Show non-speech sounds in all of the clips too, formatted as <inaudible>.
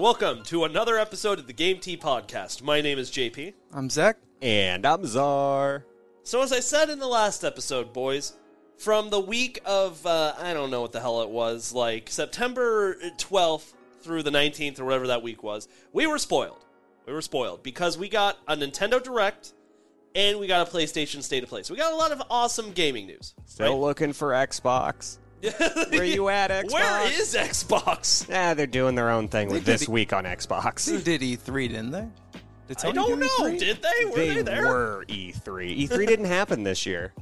And welcome to another episode of the Game Tea Podcast. My name is JP. I'm Zach. And I'm Czar. So, as I said in the last episode, boys, from the week of, uh, I don't know what the hell it was, like September 12th through the 19th or whatever that week was, we were spoiled. We were spoiled because we got a Nintendo Direct and we got a PlayStation State of Play. So, we got a lot of awesome gaming news. Still right? looking for Xbox. <laughs> Where you at, Xbox? Where is Xbox? Yeah, they're doing their own thing with this the- week on Xbox. They did E3, didn't they? Did I Sony don't do know. E3? Did they? Were they, they there? were E3. E3 didn't happen this year.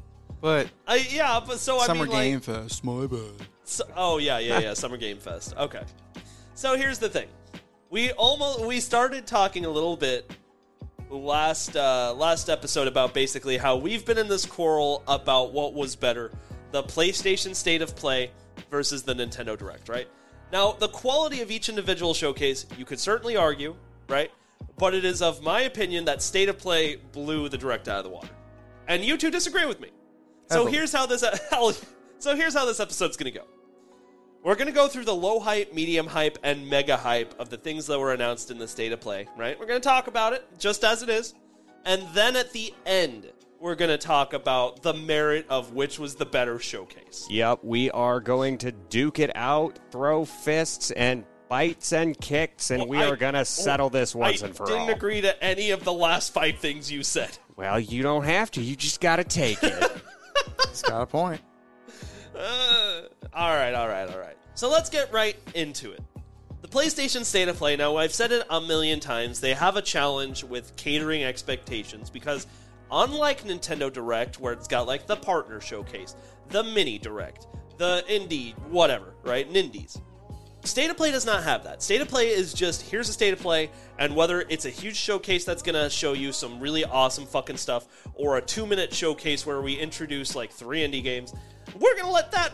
But I, yeah, but so I Summer mean, like, Game Fest, my bad. So, oh yeah, yeah, yeah. Summer Game Fest. Okay. So here's the thing. We almost we started talking a little bit last uh, last episode about basically how we've been in this quarrel about what was better, the PlayStation State of Play versus the Nintendo Direct, right? Now, the quality of each individual showcase, you could certainly argue, right? But it is of my opinion that State of Play blew the Direct out of the water. And you two disagree with me. So here's how this <laughs> so here's how this episode's going to go. We're going to go through the low hype, medium hype, and mega hype of the things that were announced in the state of play, right? We're going to talk about it just as it is. And then at the end, we're going to talk about the merit of which was the better showcase. Yep, we are going to duke it out, throw fists and bites and kicks, and Well, we I- are going to settle this once I and for all. I didn't agree to any of the last five things you said. Well, you don't have to. You just got to take it. <laughs> It's got a point. Uh, all right, all right, all right. So let's get right into it. The PlayStation State of Play, now I've said it a million times, they have a challenge with catering expectations because unlike Nintendo Direct, where it's got like the partner showcase, the mini direct, the indie, whatever, right? Nindies. State of Play does not have that. State of Play is just here's a state of play, and whether it's a huge showcase that's gonna show you some really awesome fucking stuff, or a two minute showcase where we introduce like three indie games, we're gonna let that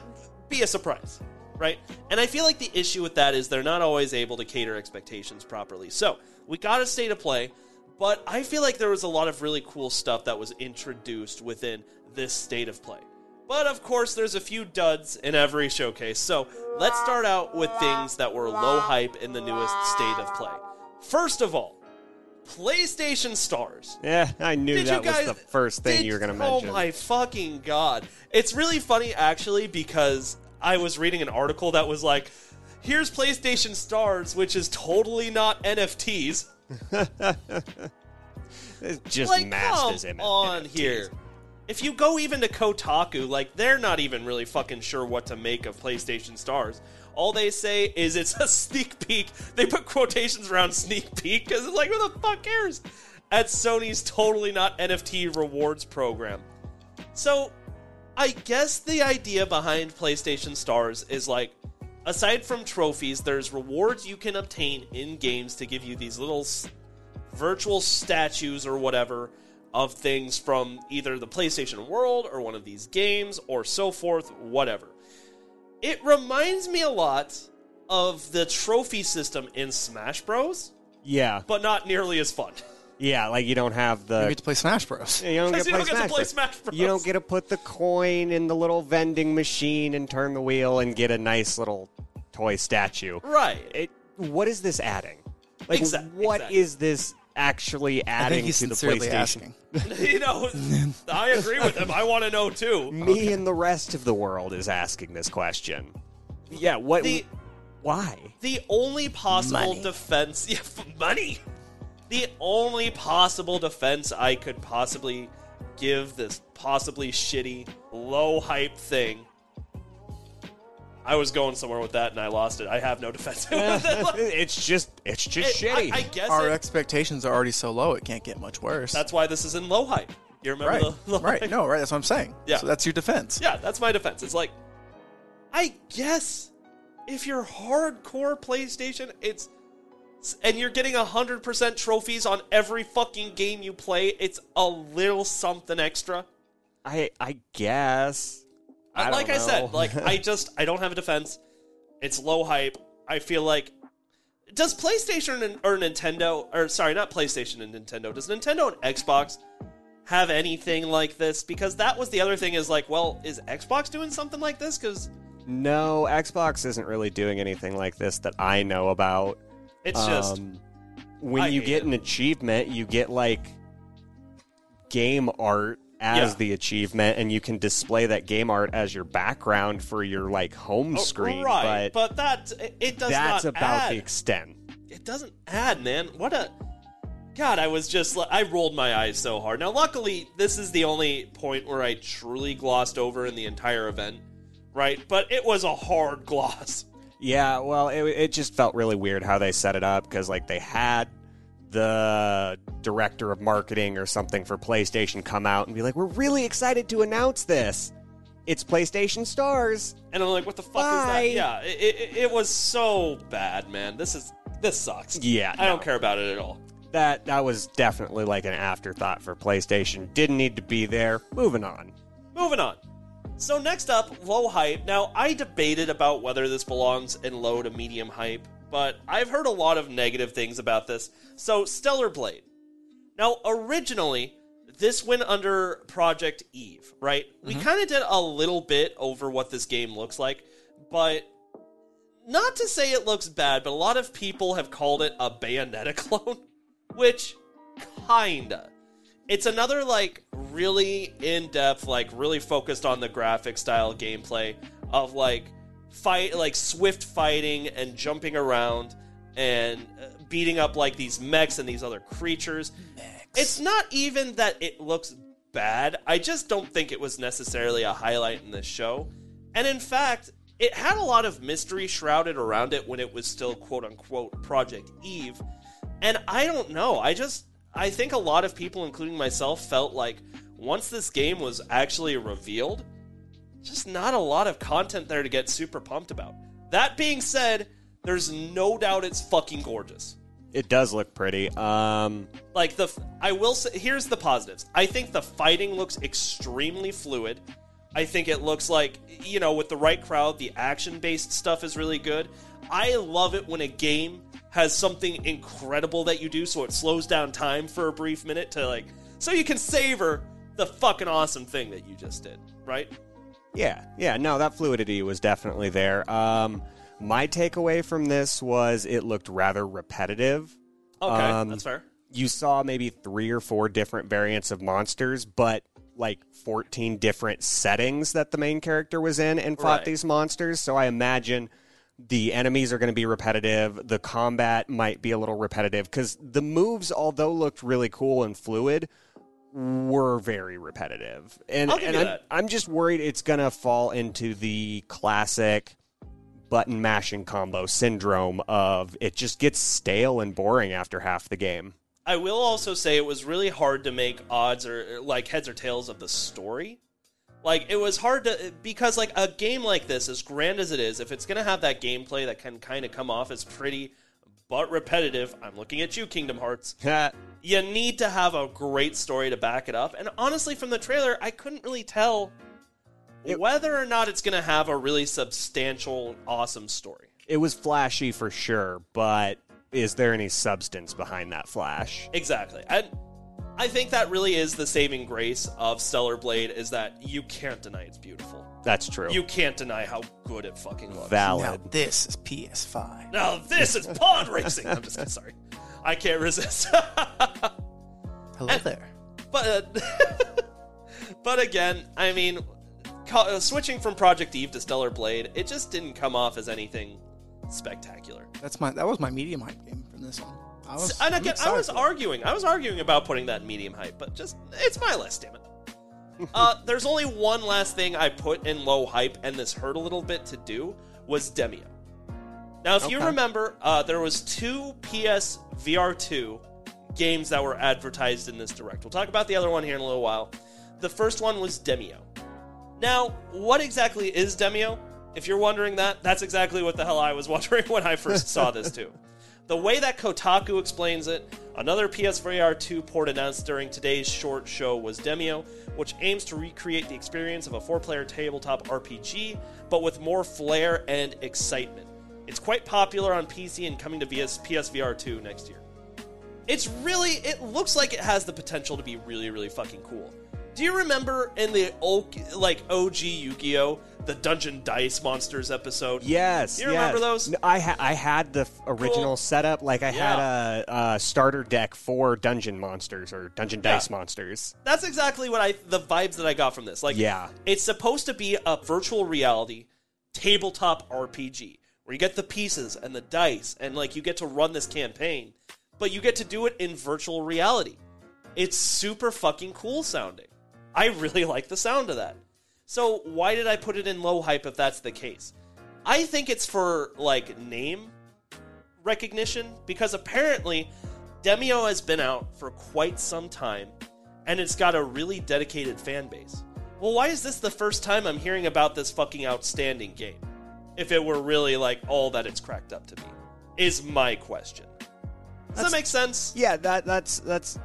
be a surprise, right? And I feel like the issue with that is they're not always able to cater expectations properly. So we got a state of play, but I feel like there was a lot of really cool stuff that was introduced within this state of play. But of course, there's a few duds in every showcase. So let's start out with things that were low hype in the newest state of play. First of all, PlayStation Stars. yeah, I knew Did that guys, was the first thing did- you were going to oh mention. Oh my fucking god! It's really funny actually because I was reading an article that was like, "Here's PlayStation Stars, which is totally not NFTs." <laughs> It's just like, masked come on here. If you go even to Kotaku, like they're not even really fucking sure what to make of PlayStation Stars. All they say is it's a <laughs> sneak peek. They put quotations around sneak peek because it's like, who the fuck cares? At Sony's totally not NFT rewards program. So, I guess the idea behind PlayStation Stars is like, aside from trophies, there's rewards you can obtain in games to give you these little s- virtual statues or whatever of things from either the PlayStation World or one of these games or so forth, whatever. It reminds me a lot of the trophy system in Smash Bros, Yeah, but not nearly as fun. <laughs> yeah, like you don't have the You get to play Smash Bros. You <laughs> don't, get, to you play don't get to Smash play Bros. Smash Bros. You don't get to put the coin in the little vending machine and turn the wheel and get a nice little toy statue. Right. It, what is this adding? Like, Exact- what exactly. is this actually I adding think he's to the sincerely PlayStation? asking. <laughs> <laughs> you know, I agree with him. I want to know too. Me and the rest of the world is asking this question. Yeah, what? The- why? The only possible Money. defense, yeah, money. The only possible defense I could possibly give this possibly shitty, low hype thing I was going somewhere with that and I lost it. I have no defense. <laughs> <laughs> It's just it's just shitty. I, I guess Our it- expectations are already so low; it can't get much worse. that's why this is in low hype. You remember right. the low right. hype? No, right. That's what I'm saying. Yeah. So that's your defense. Yeah, that's my defense. It's like, I guess if you're hardcore PlayStation, it's and you're getting hundred percent trophies on every fucking game you play. It's a little something extra. I I guess. I like I said, like I <laughs> just I don't have a defense. It's low hype. I feel like does PlayStation or Nintendo or sorry, not PlayStation and Nintendo. Does Nintendo and Xbox have anything like this? Because that was the other thing. Is like, well, is Xbox doing something like this? Because no, Xbox isn't really doing anything like this that I know about. It's just Um, when I you get it. an achievement, you get like game art as Yeah. the achievement, and you can display that game art as your background for your like home Oh, screen. right? but, But, that it does that's about add. the extent. it doesn't add, man. What a God! I was just I rolled my eyes so hard. Now, luckily, this is the only point where I truly glossed over in the entire event, right? But it was a hard <laughs> gloss. Yeah, well, it, it just felt really weird how they set it up because like they had the director of marketing or something for PlayStation come out and be like, "We're really excited to announce this. It's PlayStation Stars." And I'm like, what the fuck Bye. is that? Yeah, it, it, it was so bad, man. This is this sucks. Yeah, I don't care about it at all. That that was definitely like an afterthought for PlayStation. Didn't need to be there. Moving on. Moving on. So next up, low hype. Now I debated about whether this belongs in low to medium hype, but I've heard a lot of negative things about this. So Stellar Blade. Now originally, this went under Project Eve, right? We mm-hmm. kind of did a little bit over what this game looks like, but not to say it looks bad, but a lot of people have called it a Bayonetta <laughs> clone, which kinda. It's another like really in-depth, like really focused on the graphic style gameplay of like fight like swift fighting and jumping around and uh, beating up like these mechs and these other creatures. It's not even that it looks bad. I just don't think it was necessarily a highlight in this show. And in fact, it had a lot of mystery shrouded around it when it was still quote unquote Project Eve. And I don't know. I just I think a lot of people including myself felt like once this game was actually revealed, just not a lot of content there to get super pumped about. That being said, there's no doubt it's fucking gorgeous. It does look pretty. Um, Like the I will say here's the positives. I think the fighting looks extremely fluid. I think it looks like you know with the right crowd, the action-based stuff is really good. I love it when a game has something incredible that you do so it slows down time for a brief minute to like so you can savor the fucking awesome thing that you just did, right? Yeah, yeah, no, that fluidity was definitely there. Um, my takeaway from this was it looked rather repetitive. Okay, Um, that's fair. You saw maybe three or four different variants of monsters, but like 14 different settings that the main character was in and fought Right. these monsters. So I imagine the enemies are going to be repetitive. The combat might be a little repetitive because the moves, although looked really cool and fluid, were very repetitive. And, and I'm. I'm just worried it's going to fall into the classic button mashing combo syndrome of it just gets stale and boring after half the game. I will also say it was really hard to make odds or like heads or tails of the story. Like it was hard to because like a game like this, as grand as it is, if it's gonna have that gameplay that can kind of come off as pretty but repetitive, I'm looking at you, Kingdom Hearts. <laughs> You need to have a great story to back it up. And honestly, from the trailer, I couldn't really tell It- whether or not it's gonna have a really substantial, awesome story. it was flashy for sure, but is there any substance behind that flash? Exactly. And I think that really is the saving grace of Stellar Blade is that you can't deny it's beautiful. That's true. You can't deny how good it fucking looks. Now this is PS5. now this is <laughs> pod racing. I'm just kidding, sorry. I can't resist. <laughs> Hello there. but <laughs> but again, I mean, uh, switching from Project Eve to Stellar Blade, it just didn't come off as anything spectacular. That's my that was my medium hype game from this one. I was, and again, I was arguing. I was arguing about putting that in medium hype, but just it's my list, damn it. <laughs> uh, there's only one last thing I put in low hype, and this hurt a little bit to do, was Demeo. Now, if you remember, uh, there was two PS VR2 games that were advertised in this direct. We'll talk about the other one here in a little while. The first one was Demeo. Now, what exactly is Demeo? If you're wondering that, that's exactly what the hell I was <laughs> wondering when I first saw this too. <laughs> The way that Kotaku explains it, another PSVR 2 port announced during today's short show was Demeo, which aims to recreate the experience of a four player tabletop RPG, but with more flair and excitement. It's quite popular on PC and coming to PS- PSVR 2 next year. It's really, it looks like it has the potential to be really, really fucking cool. Do you remember in the old, like OG Yu-Gi-Oh, the Dungeon Dice Monsters episode? Yes. Do You remember yes. those? No, I ha- I had the f- original Cool. setup. Like I had a, a starter deck for dungeon monsters or dungeon Yeah. dice monsters. That's exactly what I the vibes that I got from this. Like, Yeah. it's supposed to be a virtual reality tabletop RPG where you get the pieces and the dice and like you get to run this campaign, but you get to do it in virtual reality. It's super fucking cool sounding. I really <laughs> like the sound of that. So why did I put it in low hype if that's the case? I think it's for like name recognition because apparently Demeo has been out for quite some time and it's got a really dedicated fan base. Well, why is this the first time I'm hearing about this fucking outstanding game? If it were really like all that it's cracked up to be, is my question. Does that make sense? Yeah, that that's that's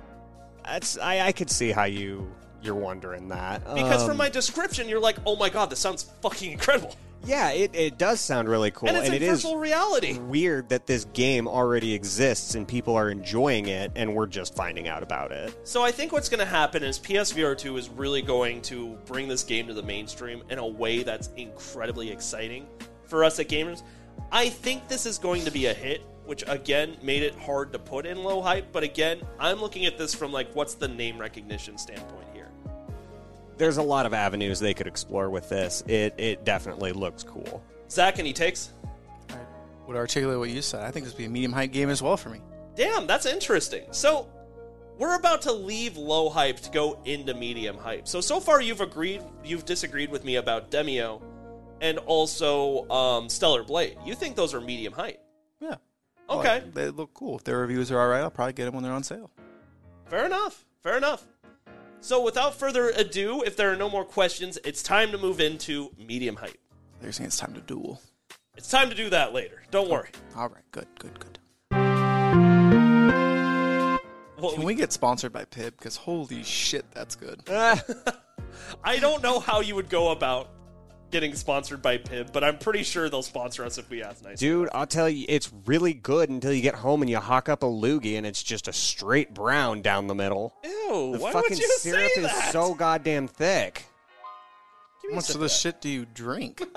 that's I, I could see how you you're wondering that Because Um, from my description, you're like, oh my god, this sounds fucking incredible. yeah, it, it does sound really cool, and it's in it is virtual reality. weird that this game already exists and people are enjoying it, and we're just finding out about it. So I think what's going to happen is PSVR 2 is really going to bring this game to the mainstream in a way that's incredibly exciting for us at gamers. I think this is going to be a hit, which again made it hard to put in low hype, but again, I'm looking at this from like what's the name recognition standpoint. There's a lot of avenues they could explore with this. It it definitely looks cool. Zach, any takes? I would articulate what you said. I think this would be a medium height game as well for me. Damn, that's interesting. So we're about to leave low hype to go into medium hype. So so far you've agreed, you've disagreed with me about Demeo and also um, Stellar Blade. You think those are medium hype? Yeah. Okay, Like, they look cool. If their reviews are alright, I'll probably get them when they're on sale. fair enough. Fair enough. So without further ado, if there are no more questions, it's time to move into medium height. They're saying it's time to duel. It's time to do that later. Don't oh, worry. All right, good, good, good. What Can we- we get sponsored by Pibb? Because holy shit, that's good. <laughs> I don't know how you would go about getting sponsored by Pibb, but I'm pretty sure they'll sponsor us if we ask nicely. Dude, I'll tell you, it's really good until you get home and you hawk up a loogie and it's just a straight brown down the middle. Ew, The why fucking would you syrup say is so goddamn thick. How much of of this that. shit do you drink? <laughs>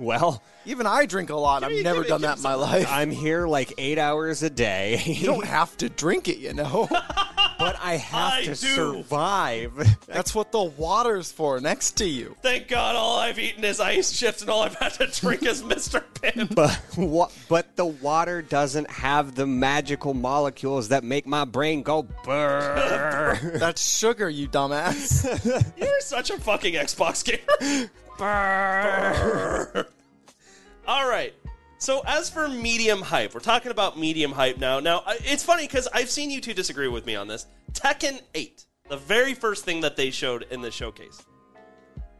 Well, Even I drink a lot. Give me- I've never me- done that in my life. I'm here like eight hours a day, You don't have to drink it, you know. <laughs> but I have I to do. survive. <laughs> That's what the water's for, next to you. Thank God all I've eaten is ice chips and all I've had to drink is Mr. Pibb. <laughs> But what? But the water doesn't have the magical molecules that make my brain go brrr. <laughs> That's sugar, you dumbass. You're such a fucking Xbox gamer. all right. So as for medium hype, we're talking about medium hype now. Now it's funny because I've seen you two disagree with me on this. Tekken 8, the very first thing that they showed in the showcase.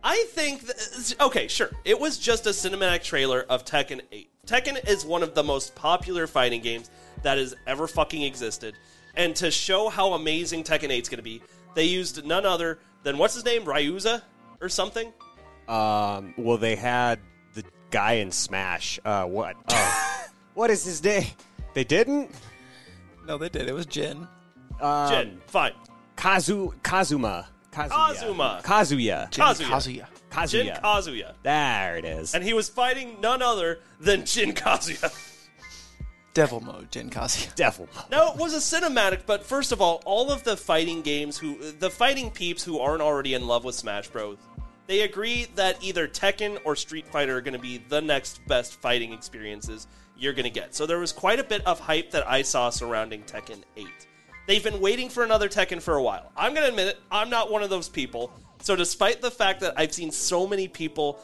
I think, th- okay, sure. It was just a cinematic trailer of Tekken 8. Tekken is one of the most popular fighting games that has ever fucking existed. And to show how amazing Tekken 8 is going to be, they used none other than, what's his name? Ryuza? Or something? Um, well, they had guy in Smash. Uh, what? <laughs> Oh, what is his name? They didn't. no, they did. It was Jin. Um, Jin. Fine. Kazu Kazuma. Kazuya. Kazuma. Kazuya. Jin Kazuya. Kazuya. Kazuya. Jin Kazuya. there it is. And he was fighting none other than Jin Kazuya. Devil mode, Jin Kazuya. <laughs> Devil. Now it was a cinematic, but first of all, all of the fighting games who the fighting peeps who aren't already in love with Smash Bros. They agree that either Tekken or Street Fighter are going to be the next best fighting experiences you're going to get. So there was quite a bit of hype that I saw surrounding Tekken 8. They've been waiting for another Tekken for a while. I'm going to admit it, I'm not one of those people. So despite the fact that I've seen so many people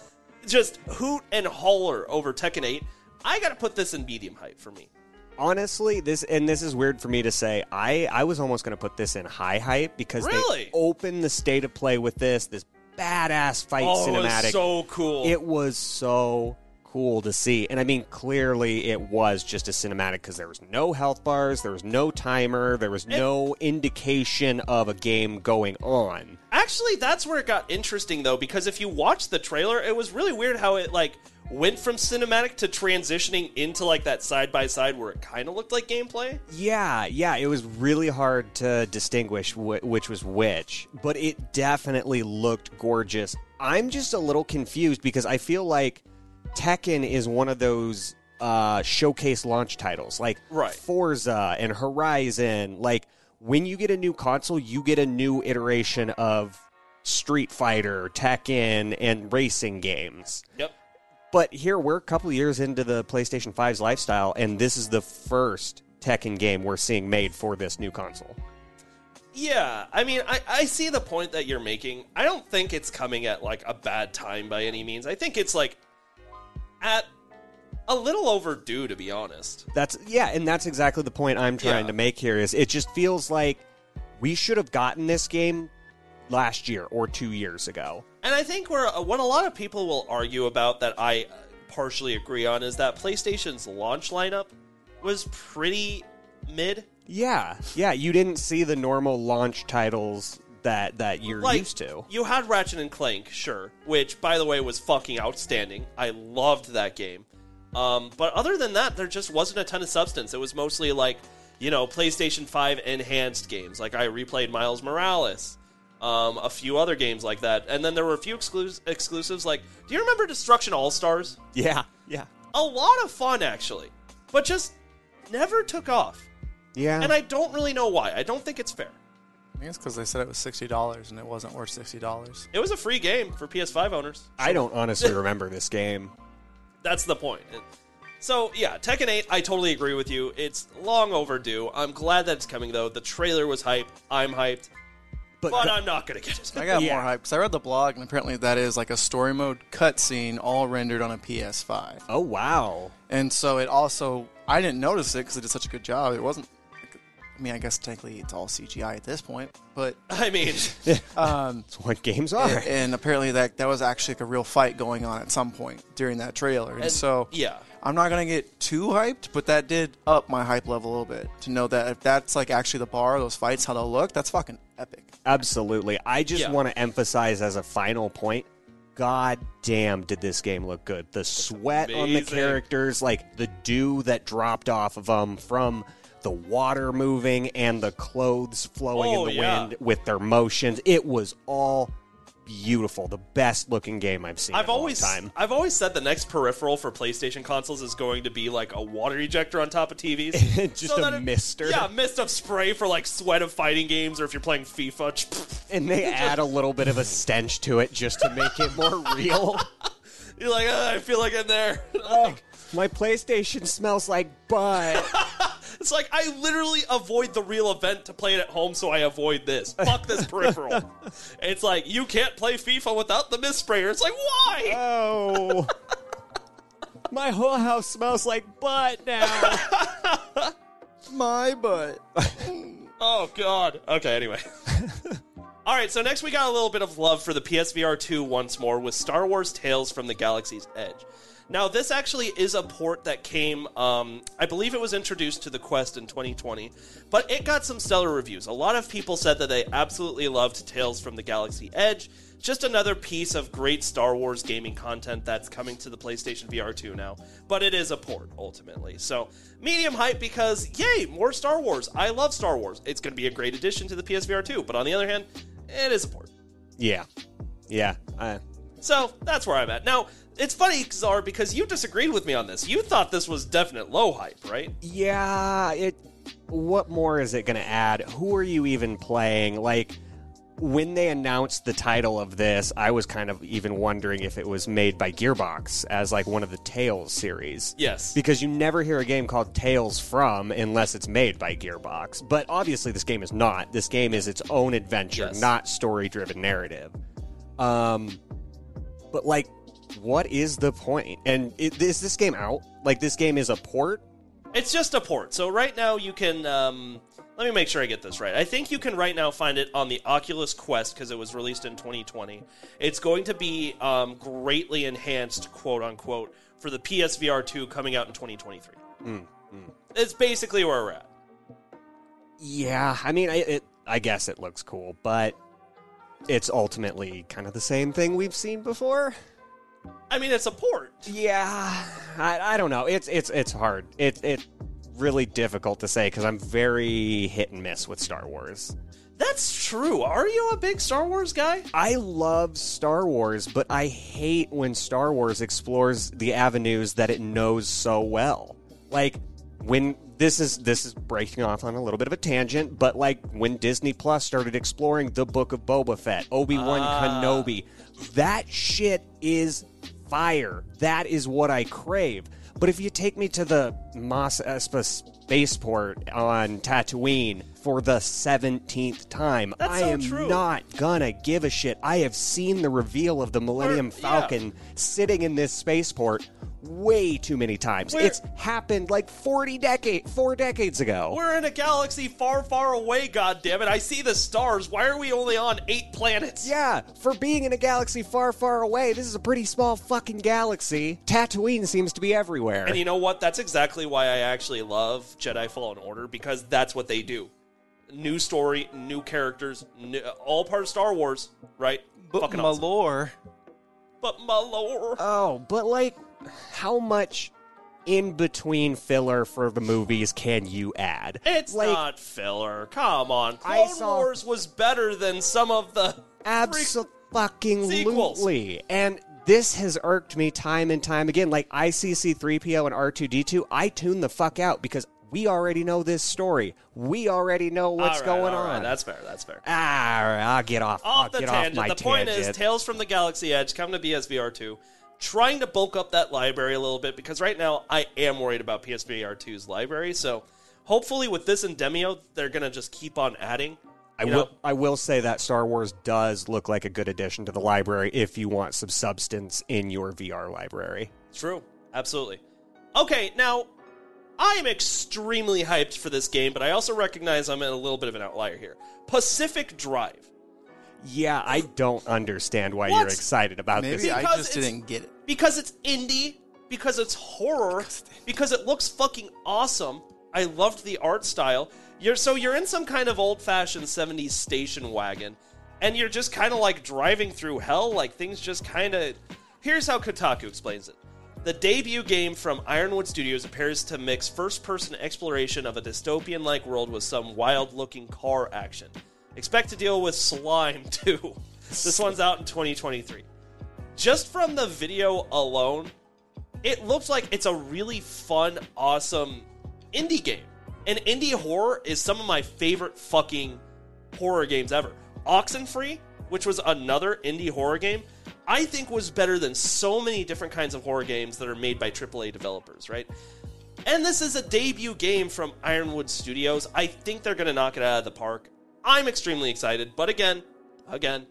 just hoot and holler over Tekken 8. I got to put this in medium height for me. Honestly, this and this is weird for me to say. I I was almost going to put this in high hype because Really? they opened the state of play with this this badass fight Oh, it was cinematic. so cool. It was so cool to see. And I mean, clearly it was just a cinematic because there was no health bars, there was no timer, there was no indication of a game going on. Actually, that's where it got interesting though, because if you watch the trailer, it was really weird how it like went from cinematic to transitioning into like that side by side where it kind of looked like gameplay. Yeah, yeah, it was really hard to distinguish wh- which was which, but it definitely looked gorgeous. I'm just a little confused because I feel like Tekken is one of those uh, showcase launch titles, like Right. Forza and Horizon. Like when you get a new console, you get a new iteration of Street Fighter, Tekken, and racing games. Yep. But here we're a couple years into the PlayStation 5's lifestyle, and this is the first Tekken game we're seeing made for this new console. Yeah, I mean, I, I see the point that you're making. I don't think it's coming at like a bad time by any means. I think it's like at a little overdue, to be honest. That's yeah, and that's exactly the point I'm trying Yeah. to make here. Is it just feels like we should have gotten this game last year or two years ago. And I think where uh, what a lot of people will argue about that I uh, partially agree on is that PlayStation's launch lineup was pretty mid. Yeah, yeah, you didn't see the normal launch titles that that you're Like, used to. You had Ratchet and Clank, sure, which by the way was fucking outstanding. I loved that game. Um, but other than that, there just wasn't a ton of substance. It was mostly like, you know, PlayStation 5 enhanced games. Like I replayed Miles Morales, um, a few other games like that. And then there were a few exclus- exclusives like, do you remember Destruction All Stars? Yeah, yeah, A lot of fun, actually, but just never took off. yeah. And I don't really know why. I don't think it's fair. I think it's because they said it was sixty dollars and it wasn't worth sixty dollars. It was a free game for PS5 owners. I don't honestly remember this game. That's the point. It- So yeah, Tekken 8, I totally agree with you. It's long overdue. I'm glad that it's coming though. The trailer was hype. I'm hyped, But, but I'm not gonna get it. I got Yeah. more hype because I read the blog and apparently that is like a story mode cutscene all rendered on a PS5. oh wow, And so it also, I didn't notice it because it did such a good job. It wasn't, I mean, I guess technically it's all CGI at this point, but <laughs> I mean, <laughs> um, that's what games are. and, and apparently that that was actually like a real fight going on at some point during that trailer. And, And- so yeah. I'm not gonna get too hyped, but that did up my hype level a little bit to know that if that's like actually the bar, those fights, how they'll look, that's fucking epic. Absolutely. I just Yeah. want to emphasize as a final point. God damn, did this game look good? The sweat on the characters, like the dew that dropped off of them from the water moving and the clothes flowing Oh, in the yeah. wind with their motions. It was all beautiful. The best looking game I've seen I've a always time. I've always said the next peripheral for PlayStation consoles is going to be like a water ejector on top of TVs. <laughs> Just a that mister. Yeah, mist of spray for like sweat of fighting games or if you're playing FIFA. <laughs> And they add a little bit of a stench to it just to make it more <laughs> real. You're like, "Ah, I feel like I'm there. Oh, my PlayStation smells like butt. It's like I literally avoid the real event to play it at home, so I avoid this. Fuck this <laughs> peripheral. it's like you can't play FIFA without the mist sprayer. It's like why? Oh. <laughs> My whole house smells like butt now. <laughs> My butt. Oh god. Okay. Anyway. All right. So next we got a little bit of love for the PSVR 2 once more with Star Wars Tales from the Galaxy's Edge. Now this actually is a port that came. Um, I believe it was introduced to the Quest in 2020, but it got some stellar reviews. A lot of people said that they absolutely loved Tales from the Galaxy Edge. Just another piece of great Star Wars gaming content that's coming to the PlayStation VR 2 now. But it is a port, ultimately. So, medium hype because, yay, more Star Wars. I love Star Wars. It's going to be a great addition to the PSVR 2. But on the other hand, it is a port. yeah. Yeah. Uh, So, that's where I'm at. Now, it's funny, Czar, because you disagreed with me on this. You thought this was definite low hype, right? yeah, it what more is it going to add? Who are you even playing? Like when they announced the title of this, I was kind of even wondering if it was made by Gearbox as like one of the Tales series. Yes. Because you never hear a game called Tales from unless it's made by Gearbox. But obviously, this game is not. This game is its own adventure, Yes. not story driven narrative. Um, but like, what is the point? And it, is this game out? Like this game is a port? It's just a port. So right now you can. Um, let me make sure I get this right. I think you can right now find it on the Oculus Quest because it was released in 2020. It's going to be um, greatly enhanced, quote unquote, for the PSVR 2 coming out in 2023. Mm, It's basically where we're at. Yeah, I mean, I, it, I guess it looks cool, but it's ultimately kind of the same thing we've seen before. I mean, it's a port. Yeah, I, I don't know. It's it's it's hard. It it really difficult to say because I'm very hit and miss with Star Wars. That's true. Are you a big Star Wars guy? I love Star Wars, but I hate when Star Wars explores the avenues that it knows so well. Like when this is this is breaking off on a little bit of a tangent, but like when Disney Plus started exploring the Book of Boba Fett, Obi Wan Ah. Kenobi, that shit is fire. That is what I crave. But if you take me to the Mos Espa spaceport on Tatooine for the 17th time, That's I so am true. not gonna give a shit. I have seen the reveal of the Millennium Or- yeah. Falcon sitting in this spaceport way too many times. We're- it's happened like 40 decade, four decades ago. We're in a galaxy far, far away, goddammit. I see the stars. Why are we only on eight planets? Yeah, for being in a galaxy far, far away, this is a pretty small fucking galaxy. Tatooine seems to be everywhere. And you know what? That's exactly why I actually love Jedi Fallen Order because that's what they do. New story, new characters, new, all part of Star Wars, right? But Fucking my awesome. lore. But my lord. oh, but like, how much in between filler for the movies can you add? It's like, not filler. Come on. Clone saw- Wars was better than some of the Absolutely. And this has irked me time and time again. Like ICC3PO and R2D2, I tune the fuck out because we already know this story. We already know what's right, going all right, on. That's fair. That's fair. ah, all right, I'll get off. Off I'll the get tangent. off my the point is. Tales from the Galaxy Edge come to PSVR 2, trying to bulk up that library a little bit because right now I am worried about PSVR 2's library. So hopefully with this and Demeo, they're gonna just keep on adding. I will. I will say that Star Wars does look like a good addition to the library if you want some substance in your VR library. True. Absolutely. Okay, now I am extremely hyped for this game, but I also recognize I'm in a little bit of an outlier here. Pacific Drive. Yeah, I don't understand why What? you're excited about Maybe this. I just didn't get it. because it's indie, because it's horror, because it looks fucking awesome. I loved the art style. You're so you're in some kind of old-fashioned 70s station wagon and you're just kind of like driving through hell like things just kind of Here's how Kotaku explains it. The debut game from Ironwood Studios appears to mix first-person exploration of a dystopian-like world with some wild-looking car action. Expect to deal with slime <laughs> too. This one's out in 2023 just from the video alone, it looks like it's a really fun, awesome indie game. And indie horror is some of my favorite fucking horror games ever. Oxenfree, which was another indie horror game, I think was better than so many different kinds of horror games that are made by AAA developers, right? And this is a debut game from Ironwood Studios. I think they're going to knock it out of the park. I'm extremely excited, but again, again,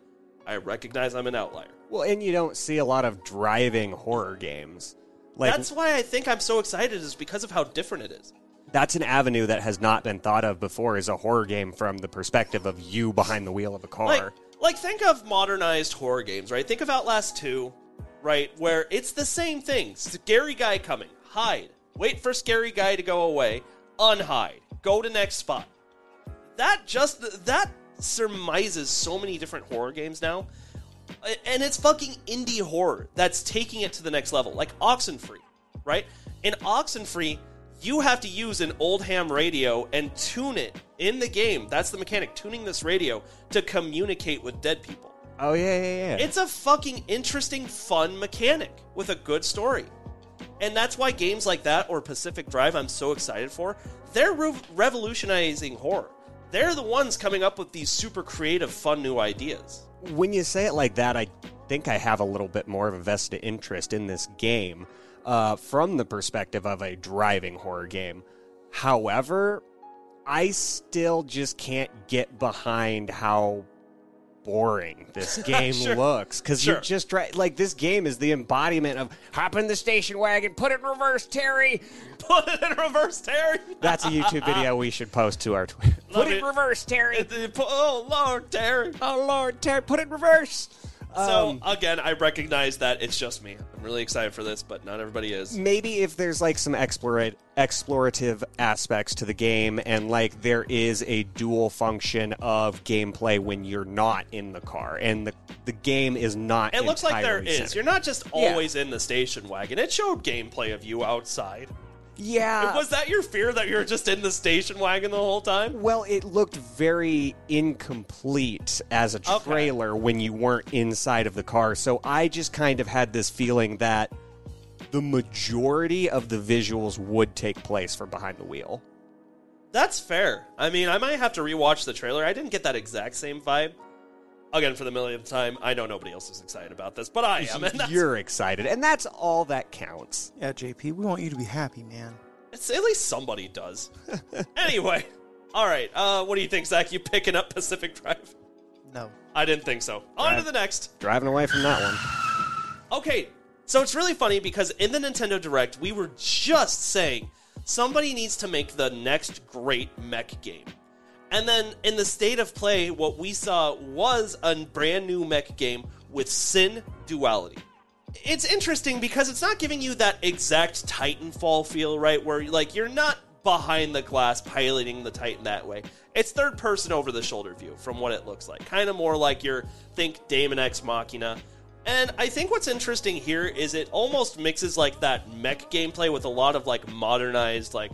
I recognize I'm an outlier. Well, and you don't see a lot of driving horror games. Like That's why I think I'm so excited is because of how different it is. that's an avenue that has not been thought of before as a horror game from the perspective of you behind the wheel of a car. Like, like think of modernized horror games, right? Think of Outlast 2, right? Where it's the same thing. Scary guy coming, hide. Wait for scary guy to go away, unhide. Go to next spot. That just that surmises so many different horror games now. And it's fucking indie horror that's taking it to the next level. Like Oxenfree, right? In Oxenfree, you have to use an old ham radio and tune it in the game. That's the mechanic, tuning this radio to communicate with dead people. oh yeah, yeah, yeah. It's a fucking interesting, fun mechanic with a good story. And that's why games like that or Pacific Drive I'm so excited for. They're re- revolutionizing horror. They're the ones coming up with these super creative, fun new ideas. when you say it like that, I think I have a little bit more of a vested interest in this game uh, from the perspective of a driving horror game. However, I still just can't get behind how boring this <laughs> game Sure. looks because Sure. you're just try- like this game is the embodiment of hop in the station wagon, put it in reverse, Terry. Put it in reverse, Terry. That's a YouTube video we should post to our Twitter. Put it in reverse, Terry. Oh Lord, Terry. Oh Lord, Terry, put it in reverse. So Um, again, I recognize that it's just me. I'm really excited for this, but not everybody is. maybe if there's like some explora- explorative aspects to the game and like there is a dual function of gameplay when you're not in the car and the the game is not It looks like there entirely is. You're not just always in the station wagon. It showed gameplay of you outside. Yeah Was that your fear that you were just in the station wagon the whole time? well it looked very incomplete as a Okay. trailer when you weren't inside of the car so i just kind of had this feeling that the majority of the visuals would take place from behind the wheel That's fair. I mean, I might have to rewatch the trailer. I didn't get that exact same vibe. Again, for the millionth time, I know nobody else is excited about this, but I am. And that's, you're excited and that's all that counts Yeah, JP, we want you to be happy, man. it's, at least somebody does. <laughs> anyway, all right. Uh, what do you think, Zach? You picking up Pacific Drive? No. I didn't think so. On to Drive. the next. driving away from that one Okay, so it's really funny because in the Nintendo Direct, we were just saying somebody needs to make the next great mech game. And then in the state of play, what we saw was a brand new mech game with Sin Duality. It's interesting because it's not giving you that exact Titanfall feel, right? Where like you're not behind the glass piloting the Titan that way. It's third person over the shoulder view from what it looks like. Kind of more like your think Daemon X Machina. And I think what's interesting here is it almost mixes like that mech gameplay with a lot of like modernized like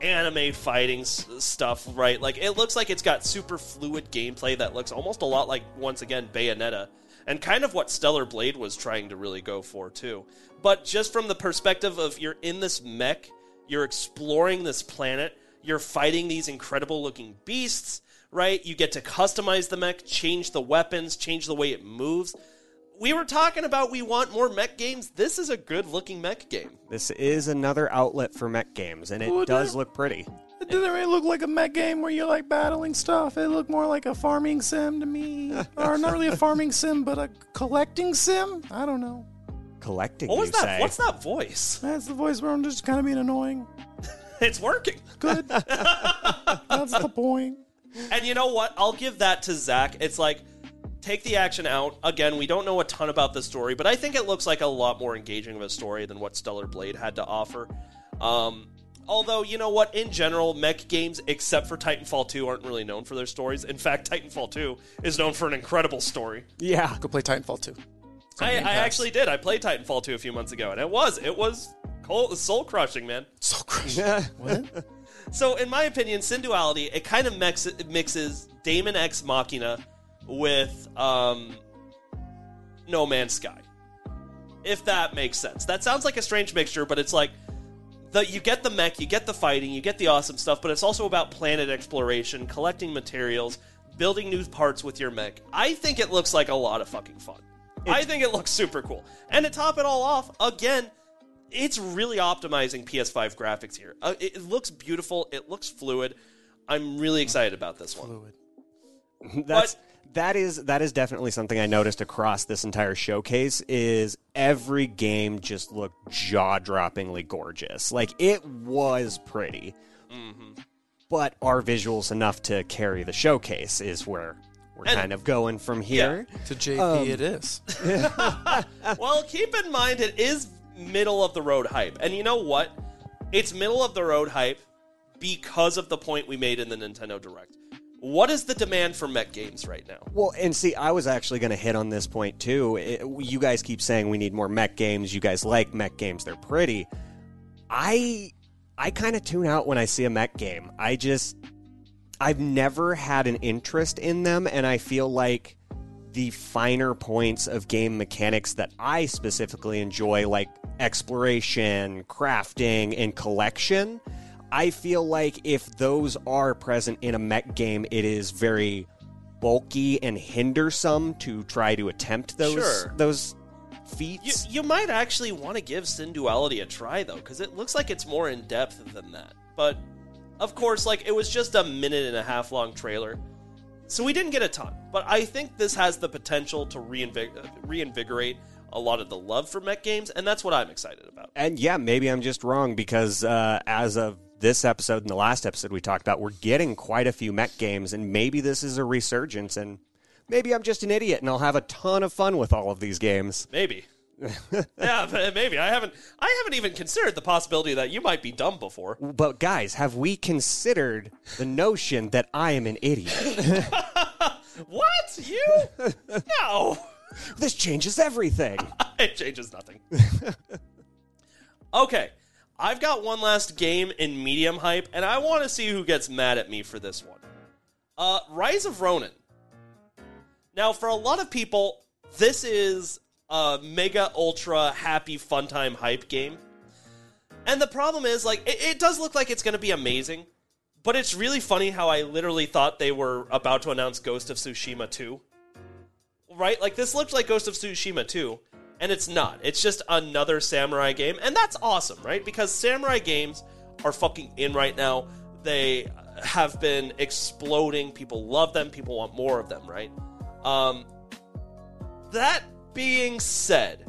anime fighting s- stuff, right? Like it looks like it's got super fluid gameplay that looks almost a lot like once again Bayonetta and kind of what Stellar Blade was trying to really go for too. But just from the perspective of you're in this mech, you're exploring this planet, you're fighting these incredible looking beasts, right? You get to customize the mech, change the weapons, change the way it moves. We were talking about we want more mech games. This is a good looking mech game. This is another outlet for mech games, and it Well, does that- look pretty. It didn't really look like a mech game where you're like battling stuff. It looked more like a farming sim to me. <laughs> or not really a farming sim, but a collecting sim? I don't know. Collecting, What was you that? say? What's that voice? That's the voice where I'm just kind of being annoying. <laughs> It's working. Good. <laughs> That's the point. And you know what? I'll give that to Zach. It's like, take the action out. Again, we don't know a ton about the story, but I think it looks like a lot more engaging of a story than what Stellar Blade had to offer. Um, although, you know what? In general, mech games, except for Titanfall 2, aren't really known for their stories. In fact, Titanfall 2 is known for an incredible story. Yeah, Go play Titanfall 2. I, I actually did. I played Titanfall 2 a few months ago, and it was it was soul crushing, man. So crazy. <laughs> what? So, in my opinion, Synduality, it kind of mix, mixes Daemon X Machina with um, No Man's Sky. If that makes sense. That sounds like a strange mixture, but it's like the you get the mech, you get the fighting, you get the awesome stuff, but it's also about planet exploration, collecting materials, building new parts with your mech. I think it looks like a lot of fucking fun. I think it looks super cool. And to top it all off, again, it's really optimizing PS5 graphics here. Uh, it, it looks beautiful. It looks fluid. I'm really excited about this one. Fluid. that's that is that is definitely something I noticed across this entire showcase. Is every game just looked jaw droppingly gorgeous? Like it was pretty, Mm-hmm. but are visuals enough to carry the showcase? Is where we're And- kind of going from here. To JP, Um, it is. <laughs> <laughs> Well, keep in mind it is middle of the road hype. And you know what? It's middle of the road hype because of the point we made in the Nintendo Direct. What is the demand for mech games right now? Well, and see, I was actually going to hit on this point too. It- you guys keep saying we need more mech games. You guys like mech games; they're pretty. I I kind of tune out when I see a mech game. I just I've never had an interest in them, and I feel like the finer points of game mechanics that I specifically enjoy, like exploration, crafting, and collection, I feel like if those are present in a mech game, it is very bulky and hindersome to try to attempt those Sure. those feats. you might actually want to give Synduality a try, though, because it looks like it's more in depth than that. But, of course, like, it was just a minute and a half long trailer. So we didn't get a ton, but I think this has the potential to reinvig- reinvigorate a lot of the love for mech games, and that's what I'm excited about. And yeah, maybe I'm just wrong because uh, as of this episode and the last episode we talked about, we're getting quite a few mech games, and maybe this is a resurgence, and maybe I'm just an idiot and I'll have a ton of fun with all of these games. Maybe. <laughs> yeah, maybe. I haven't I haven't even considered the possibility that you might be dumb before. But guys, have we considered the notion that I am an idiot? <laughs> What? You? <laughs> no. this changes everything. it changes nothing. okay, I've got one last game in medium hype, and I want to see who gets mad at me for this one. Uh, Rise of Ronin. Now, for a lot of people, this is a mega ultra happy fun time hype game. And the problem is, like, it, it does look like it's going to be amazing, but it's really funny how I literally thought they were about to announce Ghost of Tsushima 2 right? Like this looked like Ghost of Tsushima 2, and it's not. It's just another samurai game, and that's awesome, right? Because samurai games are fucking in right now. They have been exploding. People love them. People want more of them, right? Um, that being said,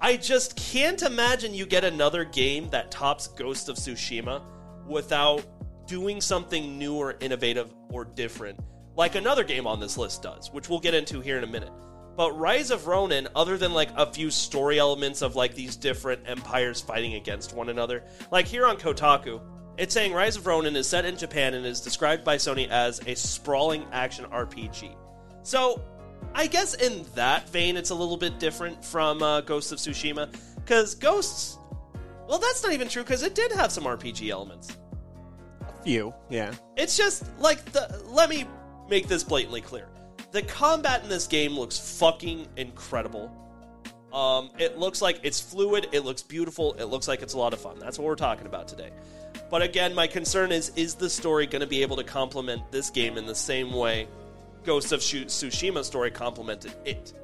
I just can't imagine you get another game that tops Ghost of Tsushima without doing something new or innovative or different, like another game on this list does, which we'll get into here in a minute. But Rise of Ronin, other than like a few story elements of like these different empires fighting against one another, like here on Kotaku, it's saying Rise of Ronin is set in Japan and is described by Sony as a sprawling action RPG. So, I guess in that vein, it's a little bit different from uh, Ghost of Tsushima, because Ghosts, well, that's not even true because it did have some RPG elements. A few, yeah. It's just like the. Let me make this blatantly clear. The combat in this game looks fucking incredible. Um, it looks like it's fluid. It looks beautiful. It looks like it's a lot of fun. That's what we're talking about today. But again, my concern is: is the story going to be able to complement this game in the same way Ghost of Tsushima story complemented it?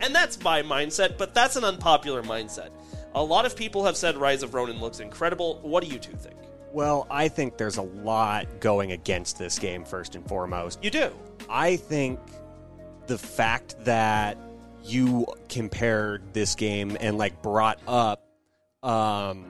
And that's my mindset, but that's an unpopular mindset. A lot of people have said Rise of Ronin looks incredible. What do you two think? Well, I think there's a lot going against this game, first and foremost. You do. I think the fact that you compared this game and like brought up um,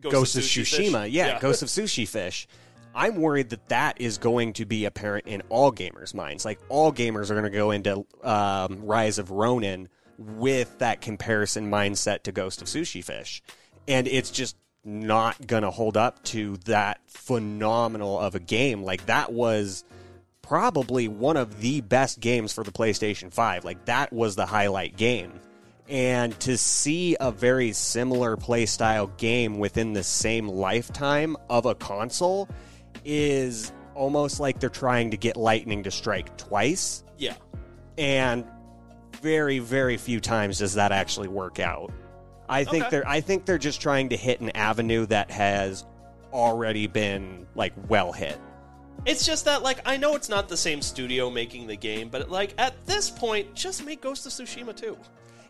Ghost, of Sushi Tsushima, Fish. yeah, Ghost of Sushi Fish. I'm worried that that is going to be apparent in all gamers' minds. Like all gamers are going to go into um, Rise of Ronin with that comparison mindset to Ghost of Sushi Fish, and it's just not going to hold up to that phenomenal of a game. Like that was probably one of the best games for the PlayStation 5. Like that was the highlight game. And to see a very similar playstyle game within the same lifetime of a console is almost like they're trying to get lightning to strike twice. Yeah. And very, very few times does that actually work out. I think Okay. they're I think they're just trying to hit an avenue that has already been like well hit. It's just that, like, I know it's not the same studio making the game, but like at this point, just make Ghost of Tsushima too.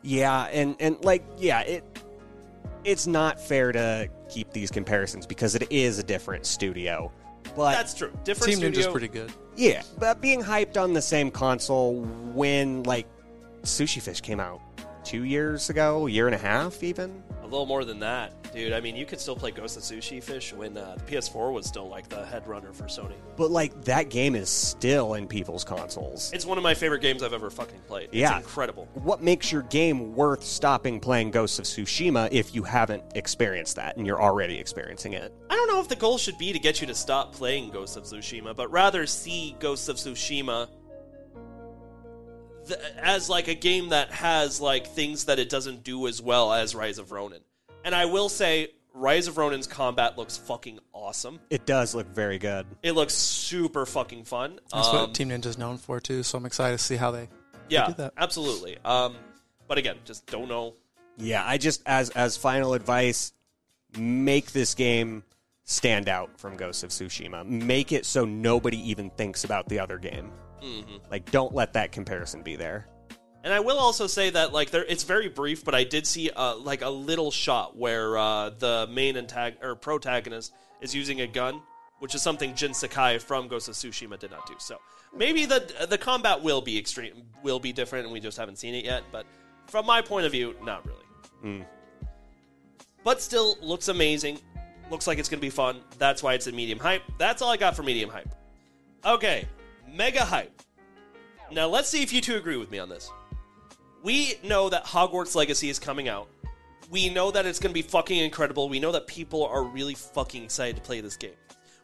Yeah, and and like yeah, it it's not fair to keep these comparisons because it is a different studio. But That's true. Different Team studio. Ninja's pretty good. yeah, but being hyped on the same console when like Sushi Fish came out 2 years ago, year and a half even. A little more than that, dude. I mean, you could still play Ghost of Sushi Fish when uh, the PS4 was still like the head runner for Sony. But like that game is still in people's consoles. It's one of my favorite games I've ever fucking played. It's Yeah. incredible. what makes your game worth stopping playing Ghosts of Tsushima if you haven't experienced that and you're already experiencing it? I don't know if the goal should be to get you to stop playing Ghost of Tsushima, but rather see Ghost of Tsushima th- as like a game that has like things that it doesn't do as well as Rise of Ronin. And I will say, Rise of Ronin's combat looks fucking awesome. It does look very good. It looks super fucking fun. That's Um, what Team Ninja's known for too. So I'm excited to see how they. yeah, do that. absolutely. Um, but again, just don't know. Yeah, I just as as final advice, make this game stand out from Ghosts of Tsushima. Make it so nobody even thinks about the other game. Mm-hmm. Like, don't let that comparison be there. And I will also say that like there, it's very brief, but I did see uh, like a little shot where uh, the main antag- or protagonist is using a gun, which is something Jin Sakai from Ghost of Tsushima did not do. So maybe the the combat will be extreme, will be different, and we just haven't seen it yet. But from my point of view, not really. But still, looks amazing. Looks like it's going to be fun. That's why it's a medium hype. That's all I got for medium hype. Okay, mega hype. Now let's see if you two agree with me on this. We know that Hogwarts Legacy is coming out. We know that it's going to be fucking incredible. We know that people are really fucking excited to play this game.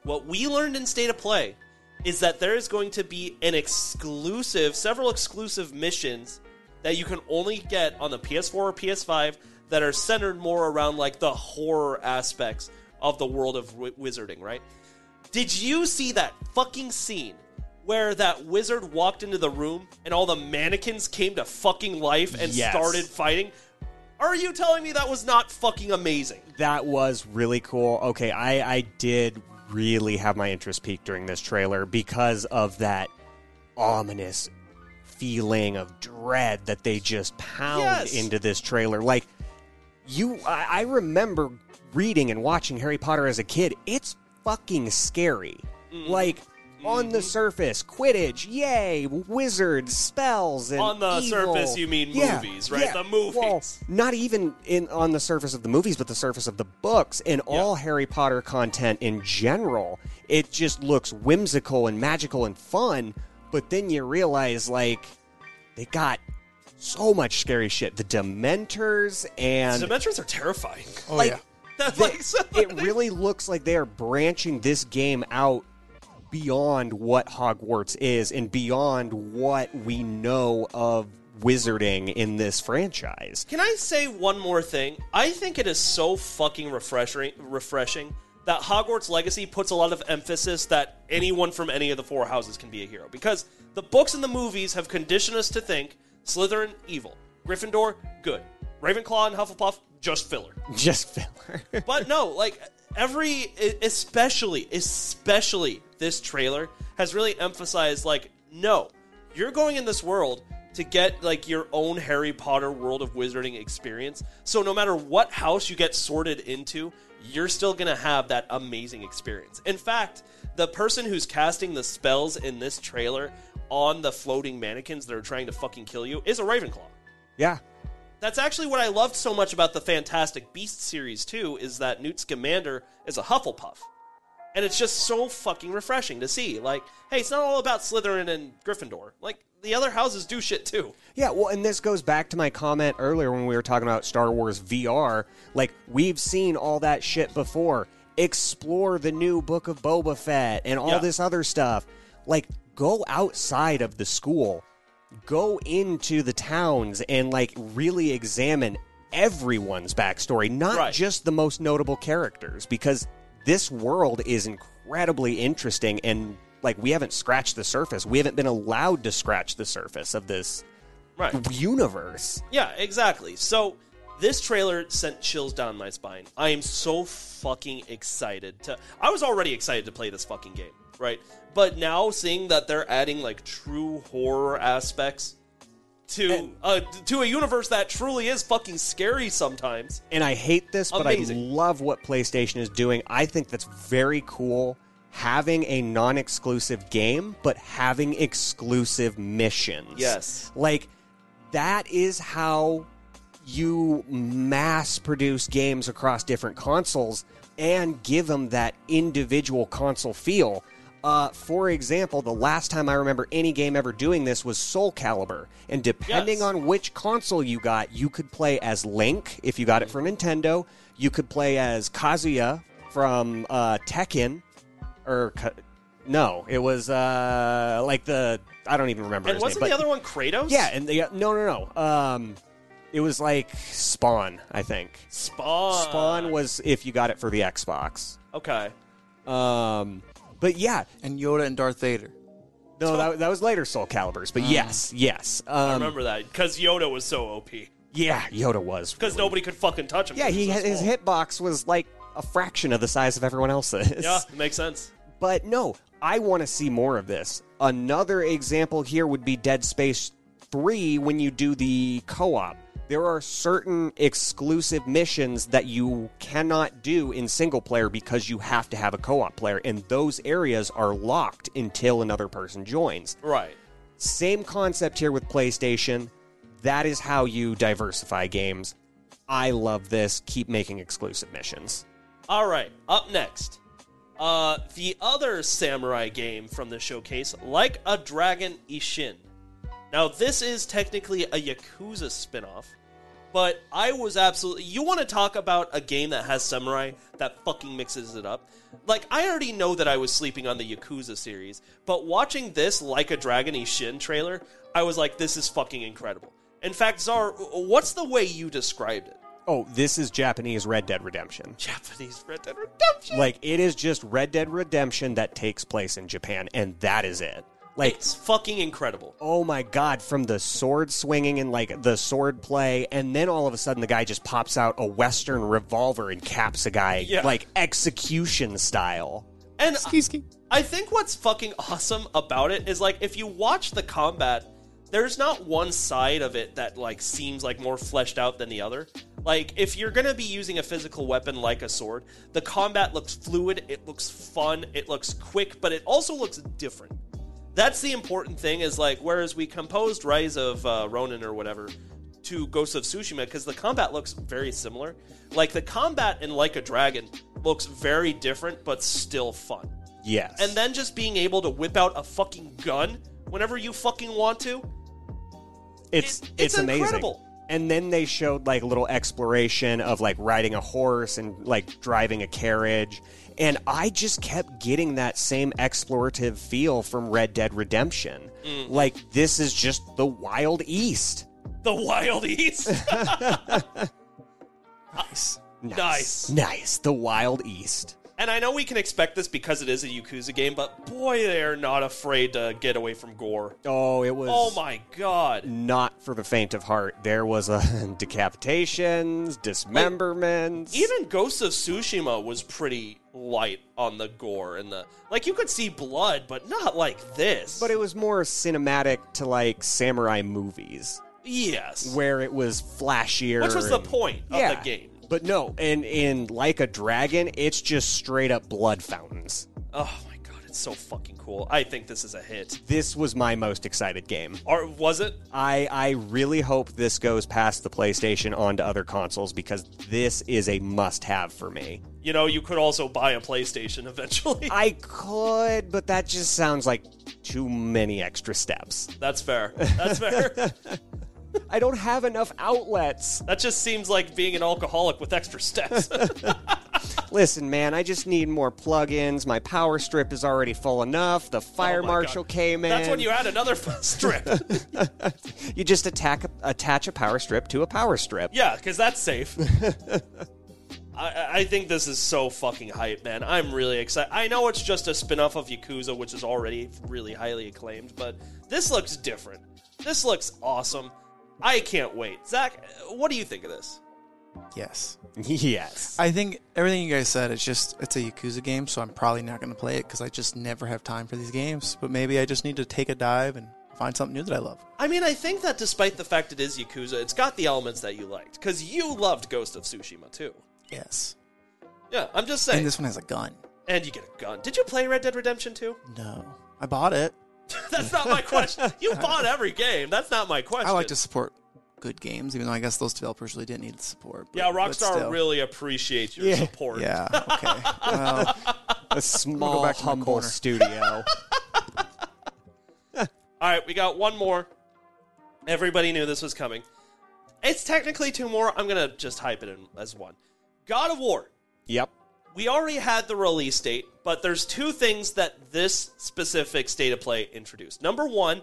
What we learned in State of Play is that there is going to be an exclusive, several exclusive missions that you can only get on the PS4 or PS5 that are centered more around like the horror aspects of the world of wi- wizarding, right? Did you see that fucking scene where that wizard walked into the room and all the mannequins came to fucking life and Yes. started fighting? Are you telling me that was not fucking amazing? That was really cool. Okay, I, I did really have my interest peaked during this trailer because of that ominous feeling of dread that they just pound Yes. into this trailer. Like you, I, I remember reading and watching Harry Potter as a kid. It's fucking scary. Mm-hmm. Like on the surface, Quidditch, yay, wizards, spells, and On the evil. surface, you mean Yeah, movies, right? yeah. The movies. Well, not even in on the surface of the movies, but the surface of the books and all Harry Potter content in general. It just looks whimsical and magical and fun, but then you realize like they got so much scary shit. The Dementors and Dementors are terrifying. Oh like yeah. That's <laughs> like so- it <laughs> really looks like they are branching this game out beyond what Hogwarts is and beyond what we know of wizarding in this franchise. Can I say one more thing? I think it is so fucking refreshing refreshing that Hogwarts Legacy puts a lot of emphasis that anyone from any of the four houses can be a hero because the books and the movies have conditioned us to think Slytherin evil, Gryffindor good, Ravenclaw and Hufflepuff just filler. <laughs> Just filler. But no, like every especially especially this trailer has really emphasized like no, you're going in this world to get like your own Harry Potter world of wizarding experience. So no matter what house you get sorted into, you're still to have that amazing experience. In fact, the person who's casting the spells in this trailer on the floating mannequins that are trying to fucking kill you is a Ravenclaw. yeah. That's actually what I loved so much about the Fantastic Beasts series too, is that Newt Scamander is a Hufflepuff. And it's just so fucking refreshing to see. Like, hey, it's not all about Slytherin and Gryffindor. Like, the other houses do shit too. Yeah, well, and this goes back to my comment earlier when we were talking about Star Wars VR. Like, we've seen all that shit before. Explore the new Book of Boba Fett and all Yeah. this other stuff. Like, go outside of the school, go into the towns, and, like, really examine everyone's backstory, not Right. just the most notable characters, because this world is incredibly interesting and. Like we haven't scratched the surface. We haven't been allowed to scratch the surface of this Right. universe. Yeah, exactly. So this trailer sent chills down my spine. I am so fucking excited to I was already excited to play this fucking game, right? But now seeing that they're adding like true horror aspects to uh, to a universe that truly is fucking scary sometimes. And I hate this, but I love what PlayStation is doing. I think that's very cool having a non exclusive game, but having exclusive missions. Yes. Like, that is how you mass produce games across different consoles and give them that individual console feel. Uh, for example, the last time I remember any game ever doing this was Soul Calibur, and depending Yes. on which console you got, you could play as Link if you got it for Nintendo. You could play as Kazuya from uh, Tekken, or no, it was uh, like the I don't even remember. And wasn't name, the other one Kratos? yeah, and the no, no, no. Um, it was like Spawn, I think. Spawn. Spawn was if you got it for the Xbox. Okay. Um, but yeah, And Yoda and Darth Vader. no, that, that was later Soul Calibers. But yes, yes. Um, I remember that because Yoda was so OP. Yeah, Yoda was Because nobody could fucking touch him. Yeah, he was so his small. hitbox was like a fraction of the size of everyone else's. Yeah, makes sense. But no, I want to see more of this. Another example here would be Dead Space 3 when you do the co op. there are certain exclusive missions that you cannot do in single player because you have to have a co-op player and those areas are locked until another person joins. Right. Same concept here with PlayStation. That is how you diversify games. I love this. Keep making exclusive missions. All right, up next. Uh, the other samurai game from the showcase, Like a Dragon Ishin. Now, this is technically a Yakuza spin-off, but I was absolutely. You want to talk about a game that has samurai that fucking mixes it up? Like, I already know that I was sleeping on the Yakuza series, but watching this Like a Dragon Ishin trailer, I was like, this is fucking incredible. In fact, Czar, what's the way you described it? Oh, this is Japanese Red Dead Redemption. Japanese Red Dead Redemption. Like it is just Red Dead Redemption that takes place in Japan and that is it. Like It's fucking incredible. oh my god, from the sword swinging and like the sword play, and then all of a sudden the guy just pops out a Western revolver and caps a guy Yeah. like execution style. And Ski ski. I think what's fucking awesome about it is like if you watch the combat, there's not one side of it that like seems like more fleshed out than the other. Like if you're gonna be using a physical weapon like a sword, the combat looks fluid, it looks fun, it looks quick, but it also looks different. That's the important thing. Is like whereas we composed Rise of uh, Ronin or whatever to Ghost of Tsushima because the combat looks very similar. Like the combat in Like a Dragon looks very different, but still fun. Yes. And then just being able to whip out a fucking gun whenever you fucking want to. it's it- it's, it's amazing. And then they showed like a little exploration of like riding a horse and like driving a carriage. And I just kept getting that same explorative feel from Red Dead Redemption. Mm. Like this is just the Wild East. The Wild East. <laughs> Nice. nice. Nice. The Wild East. And I know we can expect this because it is a Yakuza game, but boy, they are not afraid to get away from gore. Oh, it was Oh my god. not for the faint of heart. There was a <laughs> decapitations, dismemberments. Even Ghost of Tsushima was pretty light on the gore and the like you could see blood, but not like this. but it was more cinematic to like samurai movies. yes. where it was flashier. Which was the point of Yeah. the game. But no, and in Like a Dragon, it's just straight up blood fountains. Oh my god, it's so fucking cool. I think this is a hit. This was my most excited game. Or was it? I, I really hope this goes past the PlayStation onto other consoles because this is a must have for me. You know, you could also buy a PlayStation <laughs> eventually. I could, but that just sounds like too many extra steps. That's fair. That's fair. <laughs> I don't have enough outlets. that just seems like being an alcoholic with extra steps. <laughs> Listen, man, I just need more plugins. My power strip is already full enough. The fire Oh marshal God. came in. That's when you add another strip. <laughs> You just attack, attach a power strip to a power strip. yeah, because that's safe. <laughs> I, I think this is so fucking hype, man. I'm really excited. I know it's just a spin off of Yakuza, which is already really highly acclaimed, but this looks different. This looks awesome. I can't wait. Zach, what do you think of this? Yes. <laughs> yes. I think everything you guys said, it's just, it's a Yakuza game, so I'm probably not going to play it because I just never have time for these games. But maybe I just need to take a dive and find something new that I love. I mean, I think that despite the fact it is Yakuza, it's got the elements that you liked. Because you loved Ghost of Tsushima, too. Yes. Yeah, I'm just saying. And this one has a gun. And you get a gun. Did you play Red Dead Redemption 2? No. I bought it. <laughs> That's not my question. You <laughs> bought every game. That's not my question. I like to support good games, even though I guess those developers really didn't need the support. but- Yeah, Rockstar really appreciates your Yeah. support. Yeah, <laughs> okay. well, a small, back to my humble corner. studio. All right, we got one more. Everybody knew this was coming. It's technically two more. I'm going to just hype it in as one. God of War. yep. We already had the release date, but there's two things that this specific state of play introduced. Number one,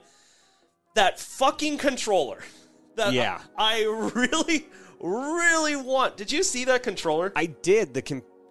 that fucking controller. <laughs> That Yeah. I <laughs> really, really want. Did you see that controller? I did. The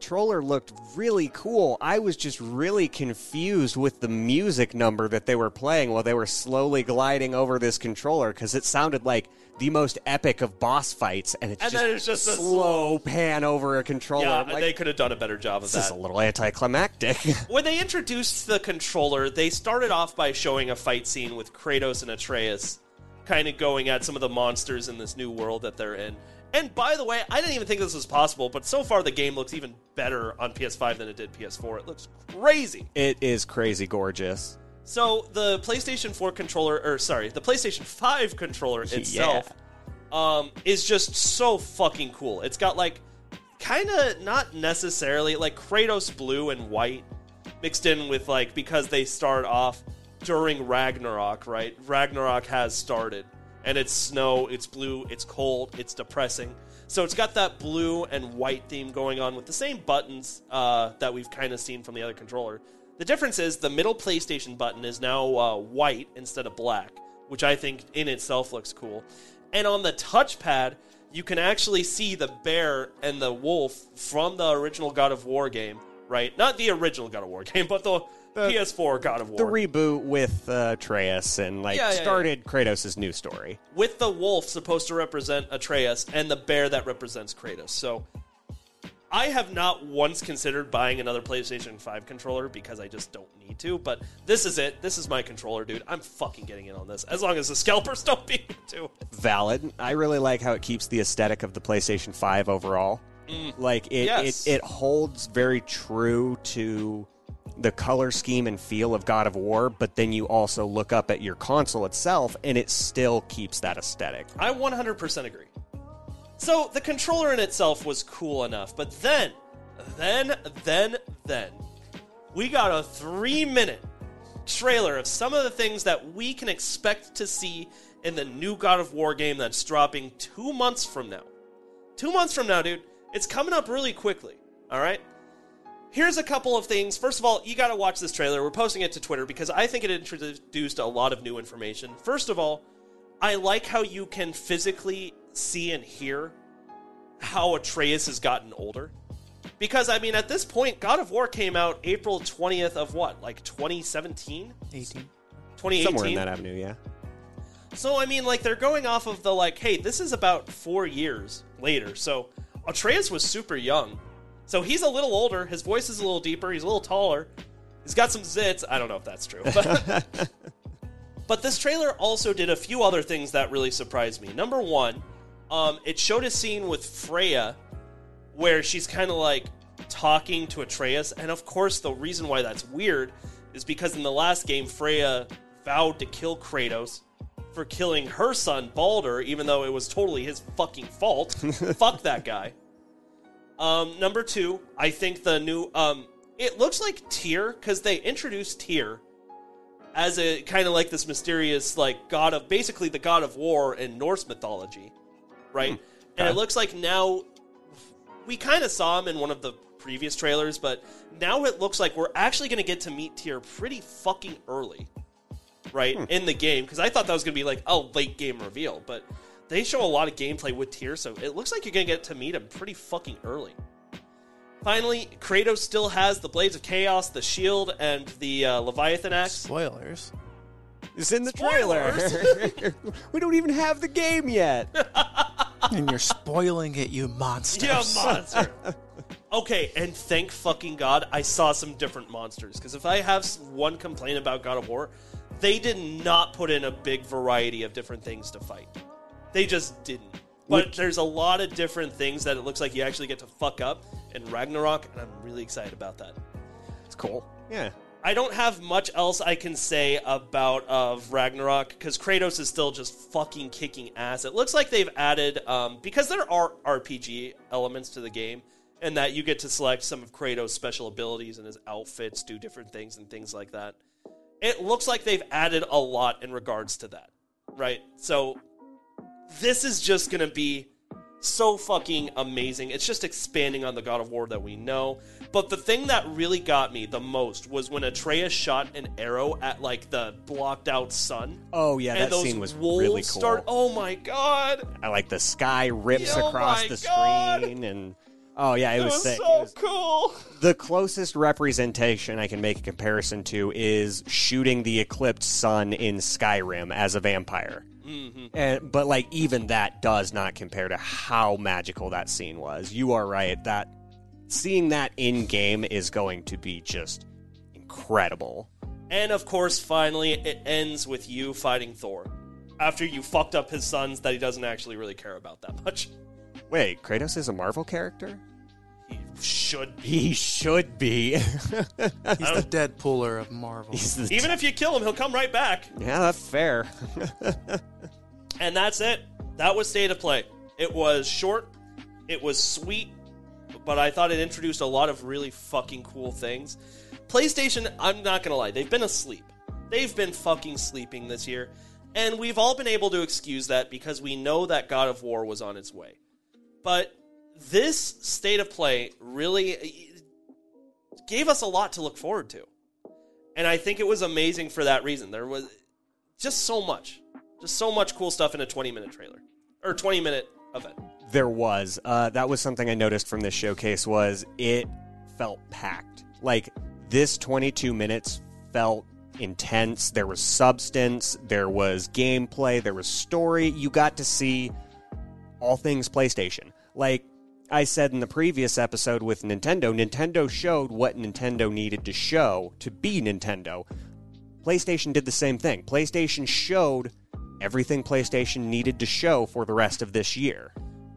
controller looked really cool. I was just really confused with the music number that they were playing while they were slowly gliding over this controller because it sounded like the most epic of boss fights, and it's And just, it's just a slow pan over a controller. yeah, like, they could have done a better job of this is that. a little anticlimactic. <laughs> When they introduced the controller, they started off by showing a fight scene with Kratos and Atreus kind of going at some of the monsters in this new world that they're in. And by the way, I didn't even think this was possible, but so far the game looks even better on PS5 than it did PS4. It looks crazy. It is crazy gorgeous. So the PlayStation 4 controller, or sorry, the PlayStation 5 controller <laughs> itself, um, is just so fucking cool. It's got like kind of not necessarily like Kratos blue and white mixed in with like because they start off during Ragnarok, right? Ragnarok has started and it's snow, it's blue, it's cold, it's depressing. So it's got that blue and white theme going on with the same buttons uh, that we've kind of seen from the other controller. The difference is the middle PlayStation button is now uh, white instead of black, which I think in itself looks cool. And on the touchpad, you can actually see the bear and the wolf from the original God of War game, right? Not the original God of War <laughs> game, but the, PS4 God of War. The reboot with uh, Atreus and like Yeah, yeah, yeah. started Kratos' new story. with the wolf supposed to represent Atreus and the bear that represents Kratos. So I have not once considered buying another PlayStation 5 controller because I just don't need to, but this is it. This is my controller, dude. I'm fucking getting in on this. As long as the scalpers <laughs> don't beat me to it. Valid. I really like how it keeps the aesthetic of the PlayStation 5 overall. Like it, Yes. it, it holds very true to the color scheme and feel of God of War, but then you also look up at your console itself and it still keeps that aesthetic. I 100% agree. So the controller in itself was cool enough, but then, then, then, then, we got a three minute trailer of some of the things that we can expect to see in the new God of War game that's dropping two months from now. Two months from now, dude. It's coming up really quickly, all right? Here's a couple of things. First of all, you got to watch this trailer. We're posting it to Twitter because I think it introduced a lot of new information. First of all, I like how you can physically see and hear how Atreus has gotten older. Because, I mean, at this point, God of War came out April 20th of what? Like 2017? 18. 2018? Somewhere in that avenue, yeah. So I mean, like they're going off of the like, hey, this is about four years later. So Atreus was super young, so he's a little older. His voice is a little deeper. He's a little taller. He's got some zits. I don't know if that's true, but, <laughs> but this trailer also did a few other things that really surprised me. Number one, um, it showed a scene with Freya where she's kind of like talking to Atreus, and of course, the reason why that's weird is because in the last game, Freya vowed to kill Kratos for killing her son Baldur, even though it was totally his fucking fault. <laughs> Fuck that guy. Um, number two, I think the new um, it looks like Tyr because they introduced Tyr as a kind of like this mysterious like god of basically the god of war in Norse mythology, right? And it looks like now we kind of saw him in one of the previous trailers, but now it looks like we're actually going to get to meet Tyr pretty fucking early, right, in the game. Because I thought that was going to be like a late game reveal, but they show a lot of gameplay with Tyr, so it looks like you're going to get to meet him pretty fucking early. Finally, Kratos still has the Blades of Chaos, the shield, and the uh, Leviathan axe. Spoilers. It's in the trailer. <laughs> we don't even have the game yet. <laughs> and you're spoiling it, you monsters. Yeah, <laughs> monster. okay, and thank fucking God I saw some different monsters. Because if I have one complaint about God of War, they did not put in a big variety of different things to fight. They just didn't. But there's a lot of different things that it looks like you actually get to fuck up in Ragnarok, and I'm really excited about that. It's cool. Yeah. I don't have much else I can say about of Ragnarok because Kratos is still just fucking kicking ass. It looks like they've added um, because there are RPG elements to the game, and that you get to select some of Kratos' special abilities and his outfits, do different things and things like that. It looks like they've added a lot in regards to that, right? So this is just gonna be so fucking amazing. It's just expanding on the God of War that we know. But the thing that really got me the most was when Atreus shot an arrow at like the blocked out sun. Oh yeah, that scene was really cool. start. Oh my god, I like the sky rips Oh across the God. screen and oh yeah, it was, was sick. so It was- cool. the closest representation I can make a comparison to is shooting the eclipsed sun in Skyrim as a vampire. Mm-hmm. And, but like even that does not compare to how magical that scene was. You are right that seeing that in game is going to be just incredible. And of course, finally, it ends with you fighting Thor. after you fucked up his sons that he doesn't actually really care about that much. Wait, Kratos is a Marvel character? He should be. He should be. <laughs> He's the Deadpooler of Marvel. He's the Even if you kill him, he'll come right back. yeah, that's fair. <laughs> And that's it. That was State of Play. It was short, it was sweet, but I thought it introduced a lot of really fucking cool things. PlayStation, I'm not gonna lie, they've been asleep. They've been fucking sleeping this year. And we've all been able to excuse that because we know that God of War was on its way. But this State of Play really eh, gave us a lot to look forward to. And I think it was amazing for that reason. There was just so much. Just so much cool stuff in a 20 minute trailer or 20 minute event. There was. Uh, that was something I noticed from this showcase was it felt packed. Like this 22 minutes felt intense. There was substance. There was gameplay. There was story. You got to see all things PlayStation. Like I said in the previous episode with Nintendo, Nintendo showed what Nintendo needed to show to be Nintendo. PlayStation did the same thing. PlayStation showed everything PlayStation needed to show for the rest of this year.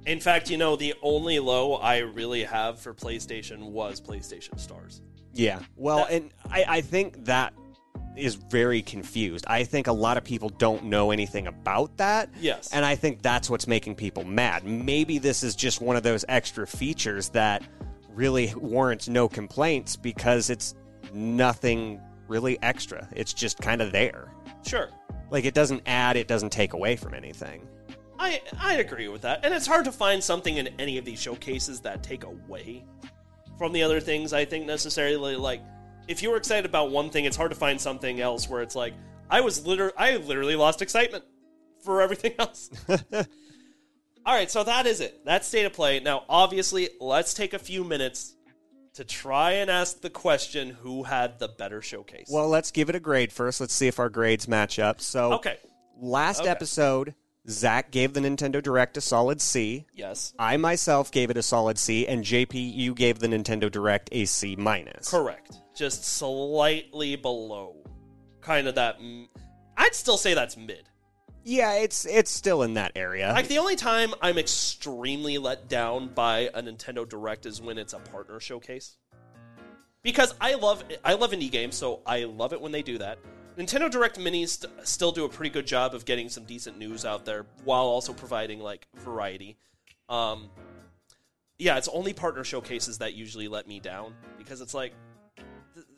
In fact, you know, the only low I really have for PlayStation was PlayStation Stars. Yeah. Well, That- and I, I think that is very confused. I think a lot of people don't know anything about that. Yes. And I think that's what's making people mad. Maybe this is just one of those extra features that really warrants no complaints because it's nothing really extra. It's just kind of there. Sure. Like it doesn't add, it doesn't take away from anything. I I agree with that. And it's hard to find something in any of these showcases that take away from the other things I think necessarily like if you were excited about one thing, it's hard to find something else where it's like I was literally I literally lost excitement for everything <laughs> else. <laughs> All right, so that is it. That's state of play. Now, obviously, let's take a few minutes to try and ask the question who had the better showcase. Well, let's give it a grade first. Let's see if our grades match up. So, okay. last Okay. episode, Zach gave the Nintendo Direct a solid C. Yes. I myself gave it a solid C, and JP, you gave the Nintendo Direct a C minus. Correct. Just slightly below. Kind of that. I'd still say that's mid. Yeah, it's it's still in that area. Like the only time I'm extremely let down by a Nintendo Direct is when it's a partner showcase. Because I love I love indie games, so I love it when they do that. Nintendo Direct Minis st- still do a pretty good job of getting some decent news out there while also providing like variety. Um, yeah, it's only partner showcases that usually let me down because it's like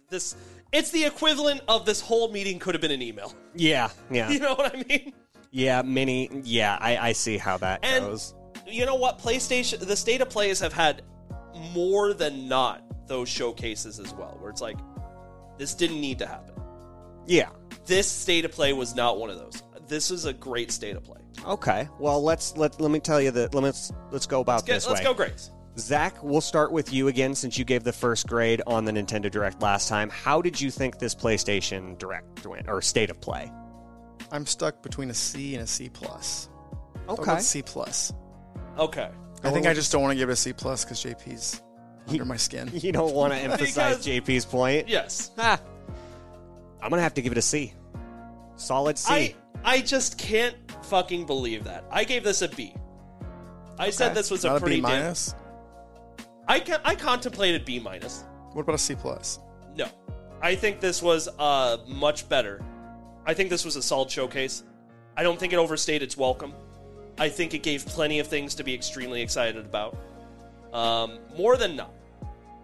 this. It's the equivalent of this whole meeting could have been an email. yeah, yeah, <laughs> You know what I mean? yeah. Mini. Yeah, I, I see how that And- goes. you know what? PlayStation, the state of plays have had more than not those showcases as well, where it's like, this didn't need to happen. Yeah. This state of play was not one of those. This is a great state of play. Okay. Well, let's let let me tell you that. Let's let's go about Get- this let's way. go, Grace. Zach, we'll start with you again since you gave the first grade on the Nintendo Direct last time. How did you think this PlayStation Direct went, or State of Play? I'm stuck between a C and a C plus. Okay. with C plus. Okay. I think I just don't want to give it a C plus because JP's under my skin. <laughs> You don't want to <laughs> emphasize Because- JP's point. Yes. Ah. I'm gonna have to give it a C. Solid C. I I just can't fucking believe that. I gave this a B. I said this was a Not pretty B damn- minus. I can, I contemplated B minus. What about a C plus? No. I think this was uh, much better. I think this was a solid showcase. I don't think it overstayed its welcome. I think it gave plenty of things to be extremely excited about. Um, more than not.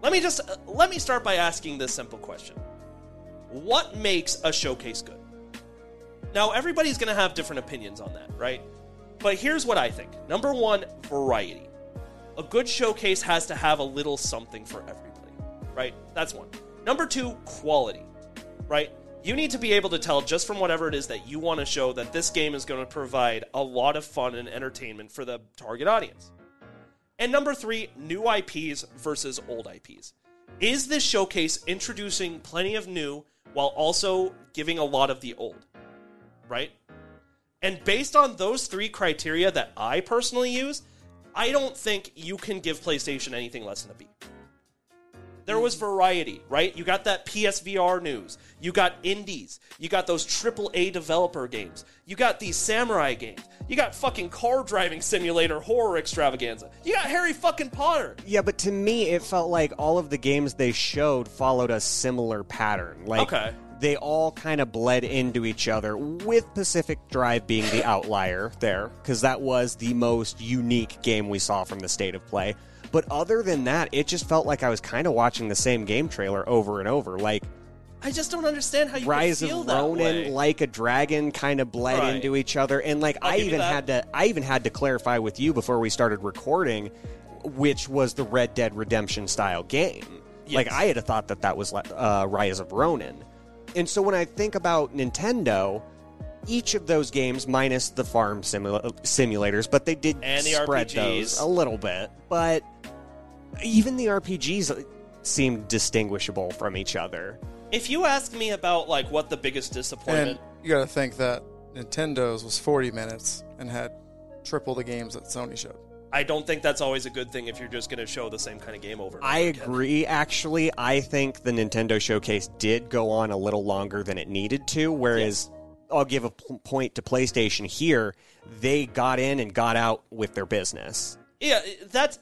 Let me just uh, let me start by asking this simple question. What makes a showcase good? Now everybody's going to have different opinions on that, right? But here's what I think. Number 1, variety a good showcase has to have a little something for everybody, right? That's one. Number two, quality, right? You need to be able to tell just from whatever it is that you want to show that this game is going to provide a lot of fun and entertainment for the target audience. And number three, new IPs versus old IPs. Is this showcase introducing plenty of new while also giving a lot of the old, right? And based on those three criteria that I personally use, I don't think you can give PlayStation anything less than a B. There was variety, right? You got that PSVR news. You got indies. You got those AAA developer games. You got these samurai games. You got fucking car driving simulator horror extravaganza. You got Harry fucking Potter. Yeah, but to me, it felt like all of the games they showed followed a similar pattern. Like, Okay. They all kind of bled into each other, with Pacific Drive being the outlier there, because that was the most unique game we saw from the state of play. But other than that, it just felt like I was kind of watching the same game trailer over and over. Like, I just don't understand how you Rise of Ronin, like a dragon, kind of bled Right. into each other, and like I'll I even had to, I even had to clarify with you before we started recording, which was the Red Dead Redemption style game. Like I had a thought that that was uh, Rise of Ronin, and so when I think about Nintendo. Each of those games, minus the farm simula- simulators, but they did And the spread RPGs. those a little bit. But even the RPGs seemed distinguishable from each other. if you ask me about like what the biggest disappointment And you got to think that Nintendo's was 40 minutes and had triple the games that Sony showed. I don't think that's always a good thing if you're just going to show the same kind of game over. I again. agree. Actually, I think the Nintendo showcase did go on a little longer than it needed to. Whereas, I'll give a point to PlayStation here. They got in and got out with their business. Yeah, that's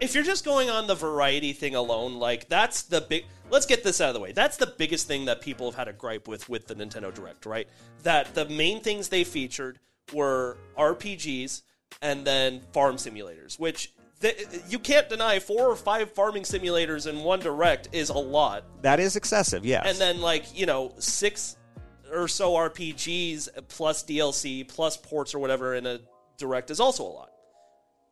if you're just going on the variety thing alone, like that's the big. Let's get this out of the way. That's the biggest thing that people have had a gripe with with the Nintendo Direct, right? That the main things they featured were RPGs and then farm simulators, which. th- you can't deny four or five farming simulators in one direct is a lot. That is excessive, yes. and then like you know six or so RPGs plus DLC plus ports or whatever in a direct is also a lot.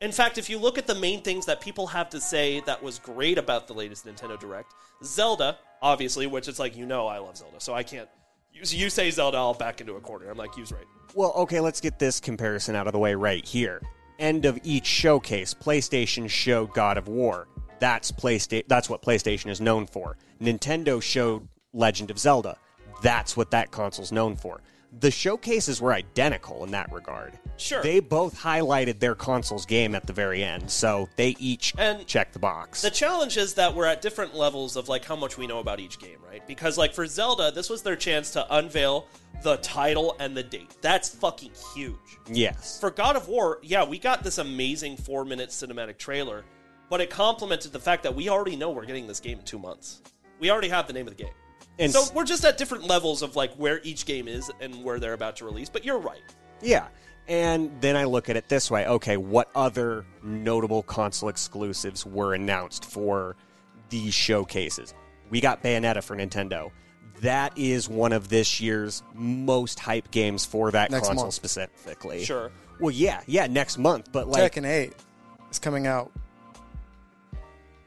In fact, if you look at the main things that people have to say that was great about the latest Nintendo Direct, Zelda, obviously, which it's like you know I love Zelda, so I can't. You, say Zelda, I'll back into a corner. I'm like, you's right. Well, okay, let's get this comparison out of the way right here. End of each showcase, PlayStation showed God of War. That's PlayStation. That's what PlayStation is known for. Nintendo showed Legend of Zelda. That's what that console's known for. The showcases were identical in that regard. Sure. They both highlighted their console's game at the very end, so they each And checked the box. The challenge is that we're at different levels of like how much we know about each game, right? Because like for Zelda, this was their chance to unveil the title and the date. That's fucking huge. yes. For God of War, yeah, we got this amazing four minute cinematic trailer, but it complemented the fact that we already know we're getting this game in two months. We already have the name of the game. And so we're just at different levels of like where each game is and where they're about to release. But you're right. Yeah. And then I look at it this way okay, what other notable console exclusives were announced for these showcases? We got Bayonetta for Nintendo. That is one of this year's most hype games for that Next console month. specifically. Sure. Well, yeah, yeah, next month, but like Tekken 8 is coming out.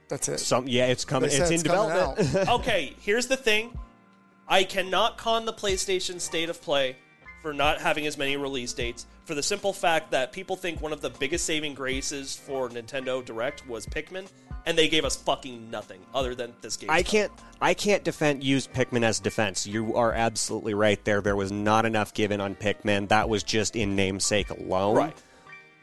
That's it. some, yeah, it's coming. They It's said in coming development. <laughs> okay, here's the thing. I cannot con the PlayStation State of Play for not having as many release dates for the simple fact that people think one of the biggest saving graces for Nintendo Direct was Pikmin, and they gave us fucking nothing other than this game. I can't I can't defend use Pikmin as defense. You are absolutely right there. There was not enough given on Pikmin. That was just in namesake alone. Right.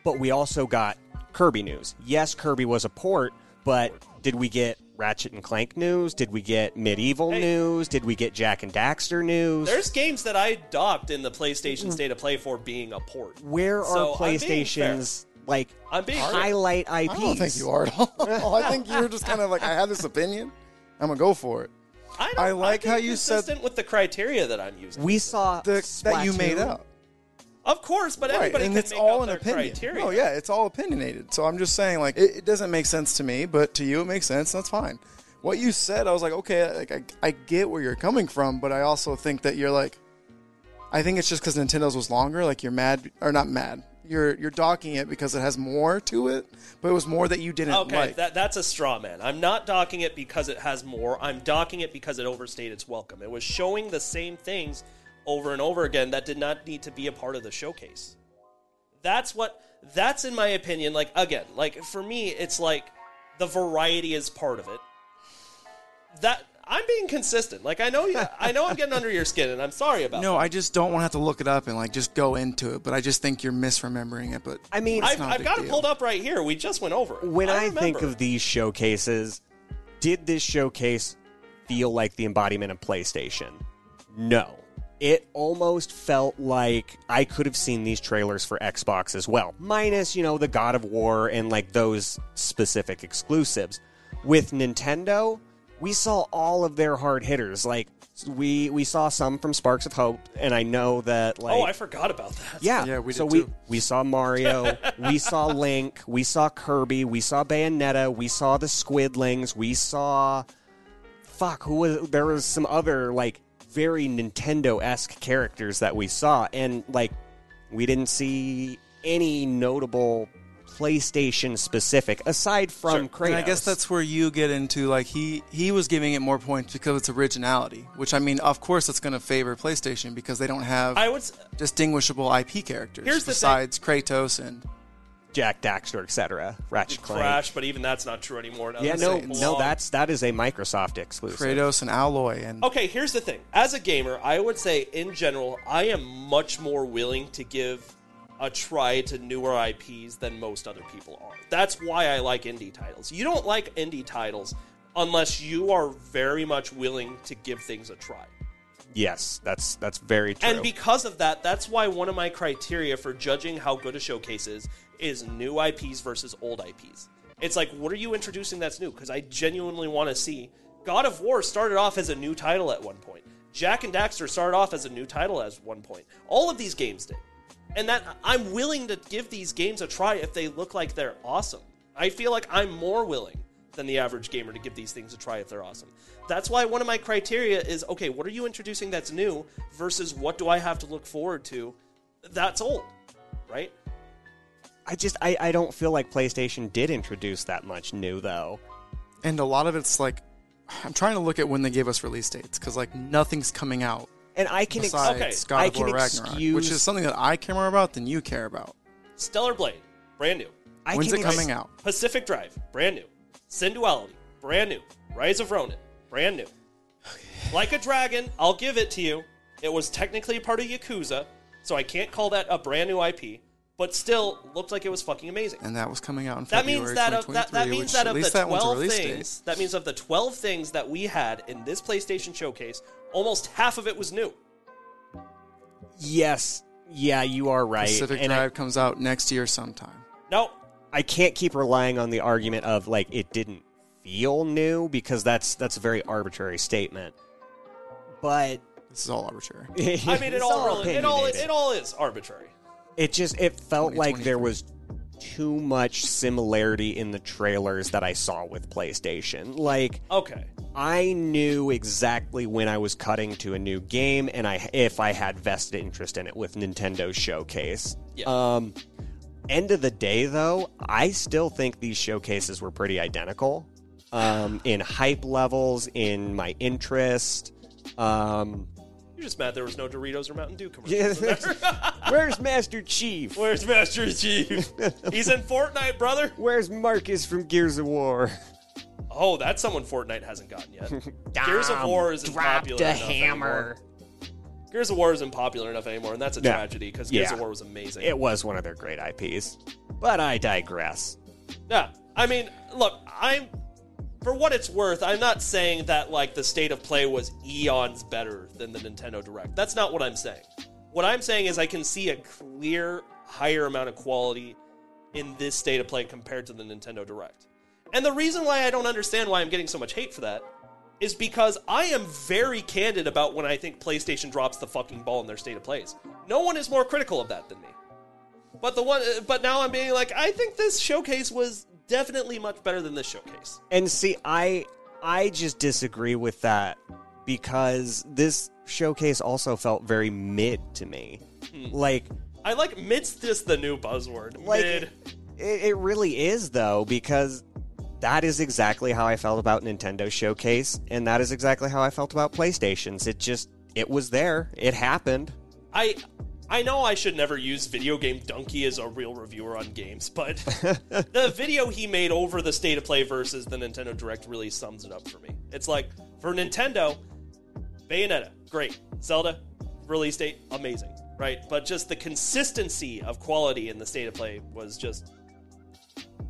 But we also got Kirby news. Yes, Kirby was a port, but did we get Ratchet and Clank news? Did we get MediEvil Hey. news? Did we get Jak and Daxter news? There's games that I docked in the PlayStation State of Play for being a port. Where are So, I'm PlayStation's like I'm being fair. highlight IPs? I don't think you are at all. <laughs> <laughs> I think you're just kind of like, I have this opinion. I'm going to go for it. I, don't, I like I'm how you said- with the criteria that I'm using. We saw The, that you made up. Of course, but Right, everybody and it's all an their opinion. criteria. No, yeah, it's all opinionated. So I'm just saying, like, it, it doesn't make sense to me, but to you it makes sense. That's fine. What you said, I was like, okay, like I, I get where you're coming from, but I also think that you're like, I think it's just because Nintendo's was longer. Like you're mad or not mad. You're you're docking it because it has more to it, but it was more that you didn't Okay, like. that, that's a straw man. I'm not docking it because it has more. I'm docking it because it overstayed its welcome. It was showing the same things over and over again that did not need to be a part of the showcase. That's what that's in my opinion like again, like for me it's like the variety is part of it. That I'm being consistent. Like I know you, I know I'm getting under your skin and I'm sorry about no, that. I just don't want to have to look it up and like just go into it. But I just think you're misremembering it. But I mean, It's I've, not a I've big got it deal. pulled up right here. We just went over it. when I, think remember. of these showcases, did this showcase feel like the embodiment of PlayStation? No. It almost felt like I could have seen these trailers for Xbox as well, minus, you know, the God of War and like those specific exclusives. With Nintendo, we saw all of their hard hitters. Like we we saw some from Sparks of Hope, and I know that oh, like oh, I forgot about that. yeah, Yeah, we so did we too. we saw Mario, <laughs> we saw Link, we saw Kirby, we saw Bayonetta, we saw the Squidlings, we saw fuck who was there was some other like very Nintendo esque characters that we saw, and like we didn't see any notable PlayStation specific aside from Kratos. And I guess that's where you get into like he he was giving it more points because of its originality, which I mean, of course, it's going to favor PlayStation because they don't have I would. s- distinguishable IP characters Here's the besides Kratos and Jak Daxter, etc. Ratchet Clank. Crash, but even that's not true anymore. Now Yeah, no, saying no, that's that is a Microsoft exclusive. Kratos and Aloy and Okay, here's the thing. As a gamer, I would say in general, I am much more willing to give a try to newer IPs than most other people are. That's why I like indie titles. You don't like indie titles unless you are very much willing to give things a try. Yes, that's that's very true. And because of that, that's why one of my criteria for judging how good a showcase is is new IPs versus old IPs. It's like, what are you introducing that's new? Because I genuinely want to see. God of War started off as a new title at one point. Jak and Daxter started off as a new title at one point. All of these games did. And that I'm willing to give these games a try if they look like they're awesome. I feel like I'm more willing than the average gamer to give these things a try if they're awesome. That's why one of my criteria is okay, what are you introducing that's new versus what do I have to look forward to that's old, right? I just I, I don't feel like PlayStation did introduce that much new though. and a lot of it's like I'm trying to look at when they gave us release dates because like nothing's coming out And I can ex- okay, God I of War can Ragnarok, excuse- which is something that I care more about than you care about. Stellar Blade, brand new. I When's can it ex- coming out? Pacific Drive, brand new. Synduality, brand new. Rise of Ronin, brand new. Like a Dragon, I'll give it to you. It was technically part of Yakuza, so I can't call that a brand new IP, but still looked like it was fucking amazing. And that was coming out in That February means that of that, that means that of the that one's a twelve things date. that means of the twelve things that we had in this PlayStation showcase, almost half of it was new. Yes. Yeah, you are right. Pacific and I- Drive comes out next year sometime. No, I can't keep relying on the argument of like it didn't feel new because that's that's a very arbitrary statement. But This is all arbitrary. <laughs> I mean it It's all really, it all it all is arbitrary. It just it felt like there was too much similarity in the trailers that I saw with PlayStation. Like Okay. I knew exactly when I was cutting to a new game and I if I had vested interest in it with Nintendo Showcase. Yeah. Um end of the day though, I still think these showcases were pretty identical. Um in hype levels, in my interest. Um just mad there was no Doritos or Mountain Dew commercials. <laughs> Where's Master Chief? Where's Master Chief? He's in Fortnite, brother. Where's Marcus from Gears of War? Oh, that's someone Fortnite hasn't gotten yet. <laughs> Gears of War isn't popular enough anymore. Gears of War isn't popular enough anymore, and that's a Yeah. tragedy because Gears Yeah. of War was amazing. It was one of their great IPs. But I digress. Yeah, I mean, look, I'm for what it's worth. I'm not saying that like the state of play was eons better than the Nintendo Direct. That's not what I'm saying. What I'm saying is I can see a clear higher amount of quality in this state of play compared to the Nintendo Direct. And the reason why I don't understand why I'm getting so much hate for that is because I am very candid about when I think PlayStation drops the fucking ball in their state of plays. No one is more critical of that than me. But the one, but now I'm being like, I think this showcase was definitely much better than this showcase. And see, I I just disagree with that because this showcase also felt very mid to me. Hmm. Like I like mid's just the new buzzword. like Mid. It, it really is though because that is exactly how I felt about Nintendo Showcase and that is exactly how I felt about PlayStations. It just it was there. It happened. I I know I should never use videogamedunkey as a real reviewer on games, but <laughs> the video he made over the state of play versus the Nintendo Direct really sums it up for me. It's like for Nintendo, Bayonetta, great. Zelda, release date, amazing, right? But just the consistency of quality in the state of play was just,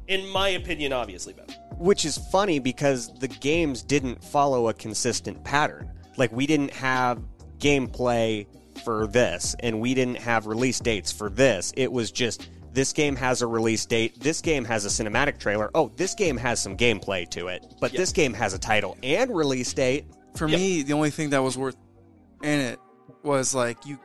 in my opinion, obviously better. Which is funny because the games didn't follow a consistent pattern. Like, we didn't have gameplay for this, and we didn't have release dates for this. It was just this game has a release date, this game has a cinematic trailer. Oh, this game has some gameplay to it, but this game has a title and release date. For Yep. me, the only thing that was worth in it was like you.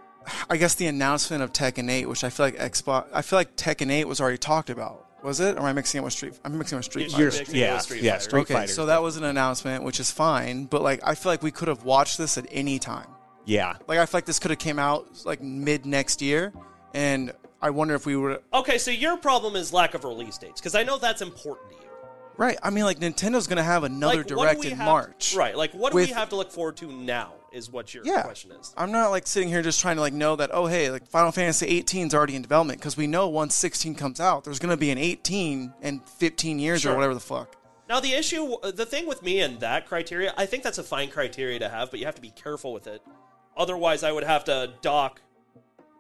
I guess the announcement of Tekken 8, which I feel like Xbox. I feel like Tekken 8 was already talked about. Was it? Or am I mixing it with Street? I'm mixing it with Street Fighter. You're mixing yeah, Street yeah, Fighter. Street okay, Fighter. so that was an announcement, which is fine. But like, I feel like we could have watched this at any time. Yeah. Like, I feel like this could have came out like mid next year, and I wonder if we would. Okay, so your problem is lack of release dates because I know that's important to you. Right. I mean, like Nintendo's gonna have another like, what do direct we in have- March. Right. Like, what do with- we have to look forward to now? Is what your Yeah. question is. I'm not like sitting here just trying to like know that oh hey like Final Fantasy 18 is already in development because we know once 16 comes out there's gonna be an 18 in 15 years Sure. or whatever the fuck. Now, the issue, the thing with me and that criteria, I think that's a fine criteria to have, but you have to be careful with it. Otherwise, I would have to dock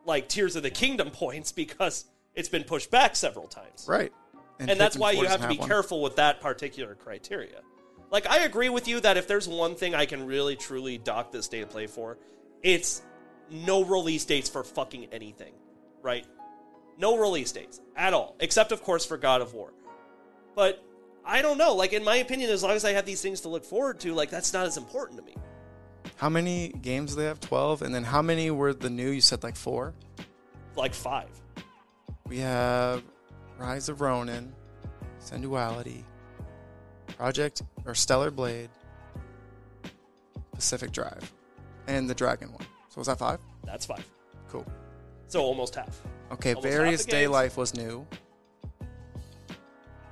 like Tears of the Kingdom <laughs> points because it's been pushed back several times. Right. and that's why you have to be one. careful with that particular criteria. Like, I agree with you that if there's one thing I can really truly dock this State of Play for, it's no release dates for fucking anything, right? No release dates at all, except of course for God of War. But I don't know. Like in my opinion, as long as I have these things to look forward to, like that's not as important to me. How many games do they have? 12. And then how many were the new? You said like four. Like five. We have Rise of Ronin, Synduality, Project or Stellar Blade, Pacific Drive, and the Dragon one. So was that five? That's five. Cool. So almost half. Okay, Almost Various the Day games. Life was new.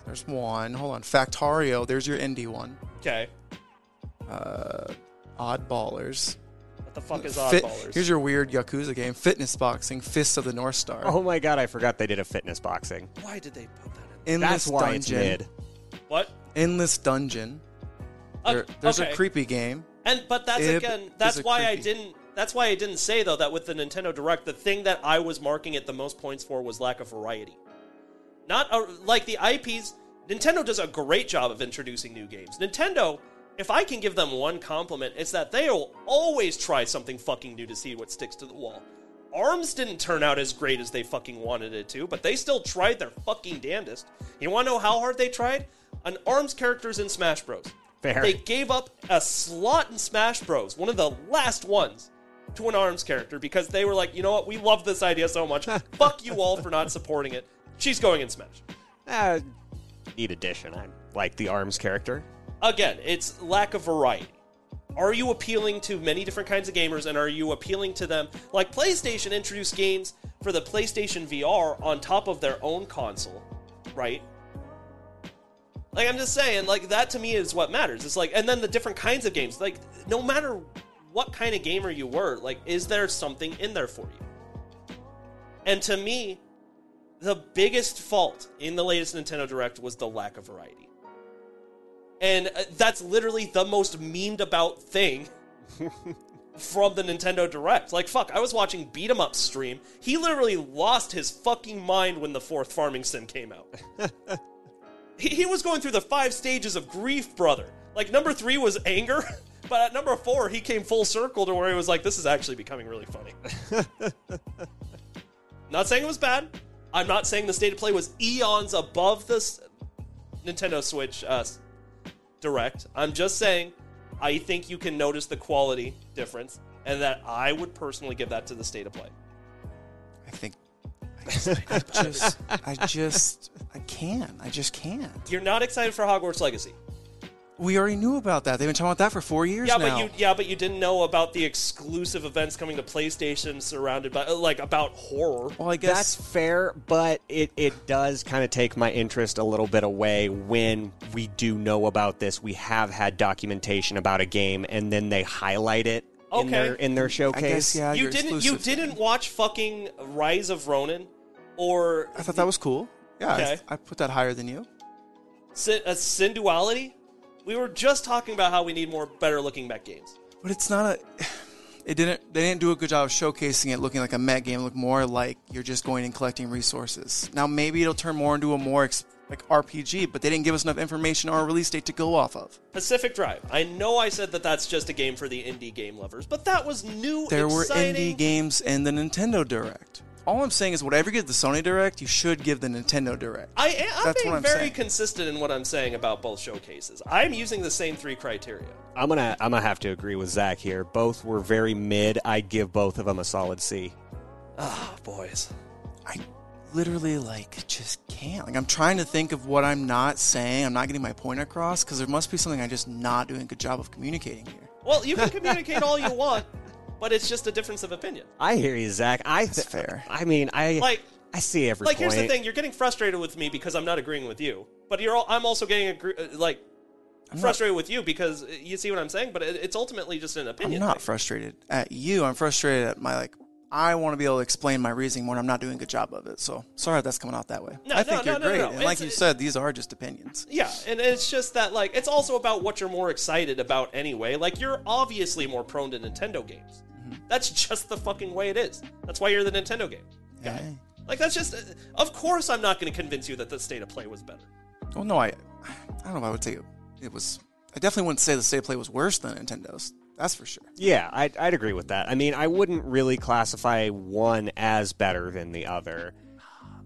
There's one. Hold on. Factorio, there's your indie one. Okay. Uh, Oddballers. What the fuck is Fit- oddballers? Here's your weird Yakuza game. Fitness Boxing, Fists of the North Star. Oh my god, I forgot they did a fitness boxing. Why did they put that in? Endless That's why Dungeon. it's mid. What? Endless Dungeon. Uh, There- there's okay. a creepy game. And but that's Ib again is that's a why I creepy- didn't that's why I didn't say though that with the Nintendo Direct the thing that I was marking it the most points for was lack of variety. Not a, like the IPs Nintendo does a great job of introducing new games. Nintendo if I can give them one compliment, it's that they'll always try something fucking new to see what sticks to the wall. Arms didn't turn out as great as they fucking wanted it to, but they still tried their fucking damnedest. You want to know how hard they tried? An Arms character's in Smash Bros. Fair. They gave up a slot in Smash Bros, one of the last ones, to an ARMS character because they were like, you know what, we love this idea so much. <laughs> Fuck you all for not supporting it. She's going in Smash. Uh, neat addition. I like the arms character. Again, it's lack of variety. Are you appealing to many different kinds of gamers and are you appealing to them? Like PlayStation introduced games for the PlayStation VR on top of their own console, right? Like I'm just saying, like that to me is what matters. It's like, and then the different kinds of games. Like, no matter what kind of gamer you were, like, is there something in there for you? And to me, the biggest fault in the latest Nintendo Direct was the lack of variety. And uh, that's literally the most memed about thing <laughs> from the Nintendo Direct. Like, fuck, I was watching Beat 'em Up stream. He literally lost his fucking mind when the fourth farming sim came out. <laughs> he, he was going through the five stages of grief, brother. Like, number three was anger, <laughs> but at number four, he came full circle to where he was like, this is actually becoming really funny. not saying it was bad. I'm not saying the state of play was eons above this Nintendo Switch uh, Direct. I'm just saying I think you can notice the quality difference, and that I would personally give that to the state of play. I think. I just, I just, I just, I can't. I just can't. You're not excited for Hogwarts Legacy. We already knew about that. They've been talking about that for four years Yeah, now. but you yeah, but you didn't know about the exclusive events coming to PlayStation surrounded by uh, like about horror. well, I guess. That's fair, but it, it does kind of take my interest a little bit away when we do know about this. We have had documentation about a game, and then they highlight it in their in their I showcase. guess yeah. you you're didn't exclusive. you didn't watch fucking Rise of Ronin or I thought that was cool. Yeah, I- Okay. I, put that higher than you. Sin- a Synduality? We were just talking about how we need more better looking mech games. But it's not a. <sighs> It didn't. They didn't do a good job of showcasing it, looking like a mech game. Look more like you're just going and collecting resources. Now maybe it'll turn more into a more ex, like RPG, but they didn't give us enough information or a release date to go off of. Pacific Drive. I know I said that that's just a game for the indie game lovers, but that was new. There exciting. were indie games in the Nintendo Direct. All I'm saying is, whatever you give the Sony Direct, you should give the Nintendo Direct. I am That's being what I'm very saying. consistent in what I'm saying about both showcases. I'm using the same three criteria. I'm gonna I'm gonna have to agree with Zach here. Both were very mid. I'd give both of them a solid C. Oh, boys. I literally like just can't. Like I'm trying to think of what I'm not saying. I'm not getting my point across because there must be something I'm just not doing a good job of communicating here. Well, you can communicate all you want, <laughs> but it's just a difference of opinion. I hear you, Zach. I th- That's fair. I mean, I Like- I see every like point. here's the thing: you're getting frustrated with me because I'm not agreeing with you, but you're all, I'm also getting agree, uh, like frustrated with you because uh, you see what I'm saying. But it, it's ultimately just an opinion. I'm not thing. frustrated at you. I'm frustrated at my like. I want to be able to explain my reasoning when I'm not doing a good job of it. So sorry if that's coming out that way. No, I think no, you're no, great. And like you said, these are just opinions. Yeah, and it's just that like it's also about what you're more excited about anyway. Like you're obviously more prone to Nintendo games. Mm-hmm. That's just the fucking way it is. That's why you're the Nintendo game guy. Hey. Like that's just. Of course, I'm not going to convince you that the state of play was better. Well, no, I, I don't know if I would say it, it was. I definitely wouldn't say the state of play was worse than Nintendo's. That's for sure. yeah, I'd, I'd agree with that. I mean, I wouldn't really classify one as better than the other.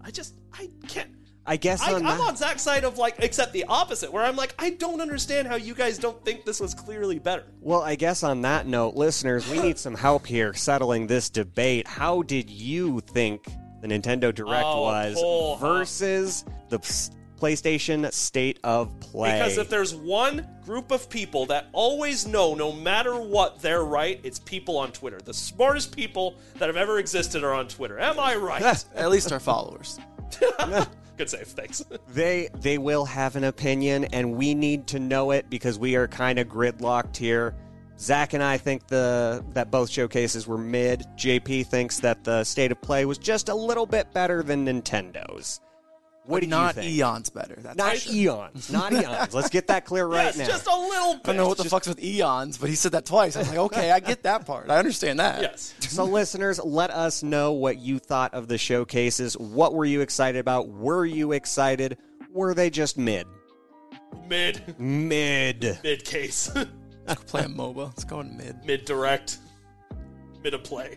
I just I can't. I guess I, on I'm that- on Zach's side of like, except the opposite, where I'm like, I don't understand how you guys don't think this was clearly better. Well, I guess on that note, listeners, we need some help here settling this debate. How did you think the Nintendo Direct Oh, was pull, huh? versus the s- PlayStation State of Play? Because if there's one group of people that always know, no matter what, they're right, it's people on Twitter. The smartest people that have ever existed are on Twitter. Am I right? <laughs> At least our followers. <laughs> Good save, thanks. <laughs> they they will have an opinion, and we need to know it because we are kind of gridlocked here. Zach and I think the that both showcases were mid. JP thinks that the State of Play was just a little bit better than Nintendo's. What But do not you think? eons better. That's Not sure. eons. Not <laughs> eons. Let's get that clear right yes, now. just a little bit. I don't know what the fuck's with eons, but he said that twice. I was like, okay, I get that part. I understand that. Yes. <laughs> So, listeners, let us know what you thought of the showcases. What were you excited about? Were you excited? Were they just mid? Mid. Mid. Mid case. <laughs> Let's go play a MOBA. Let's go in mid. Mid direct. Mid of play.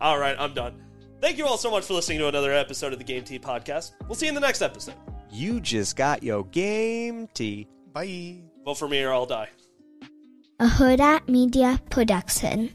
all right, I'm done. Thank you all so much for listening to another episode of the Game Tea Podcast. We'll see you in the next episode. You just got your game tea. Bye. Vote for me or I'll die. a Hurrdat Media Production.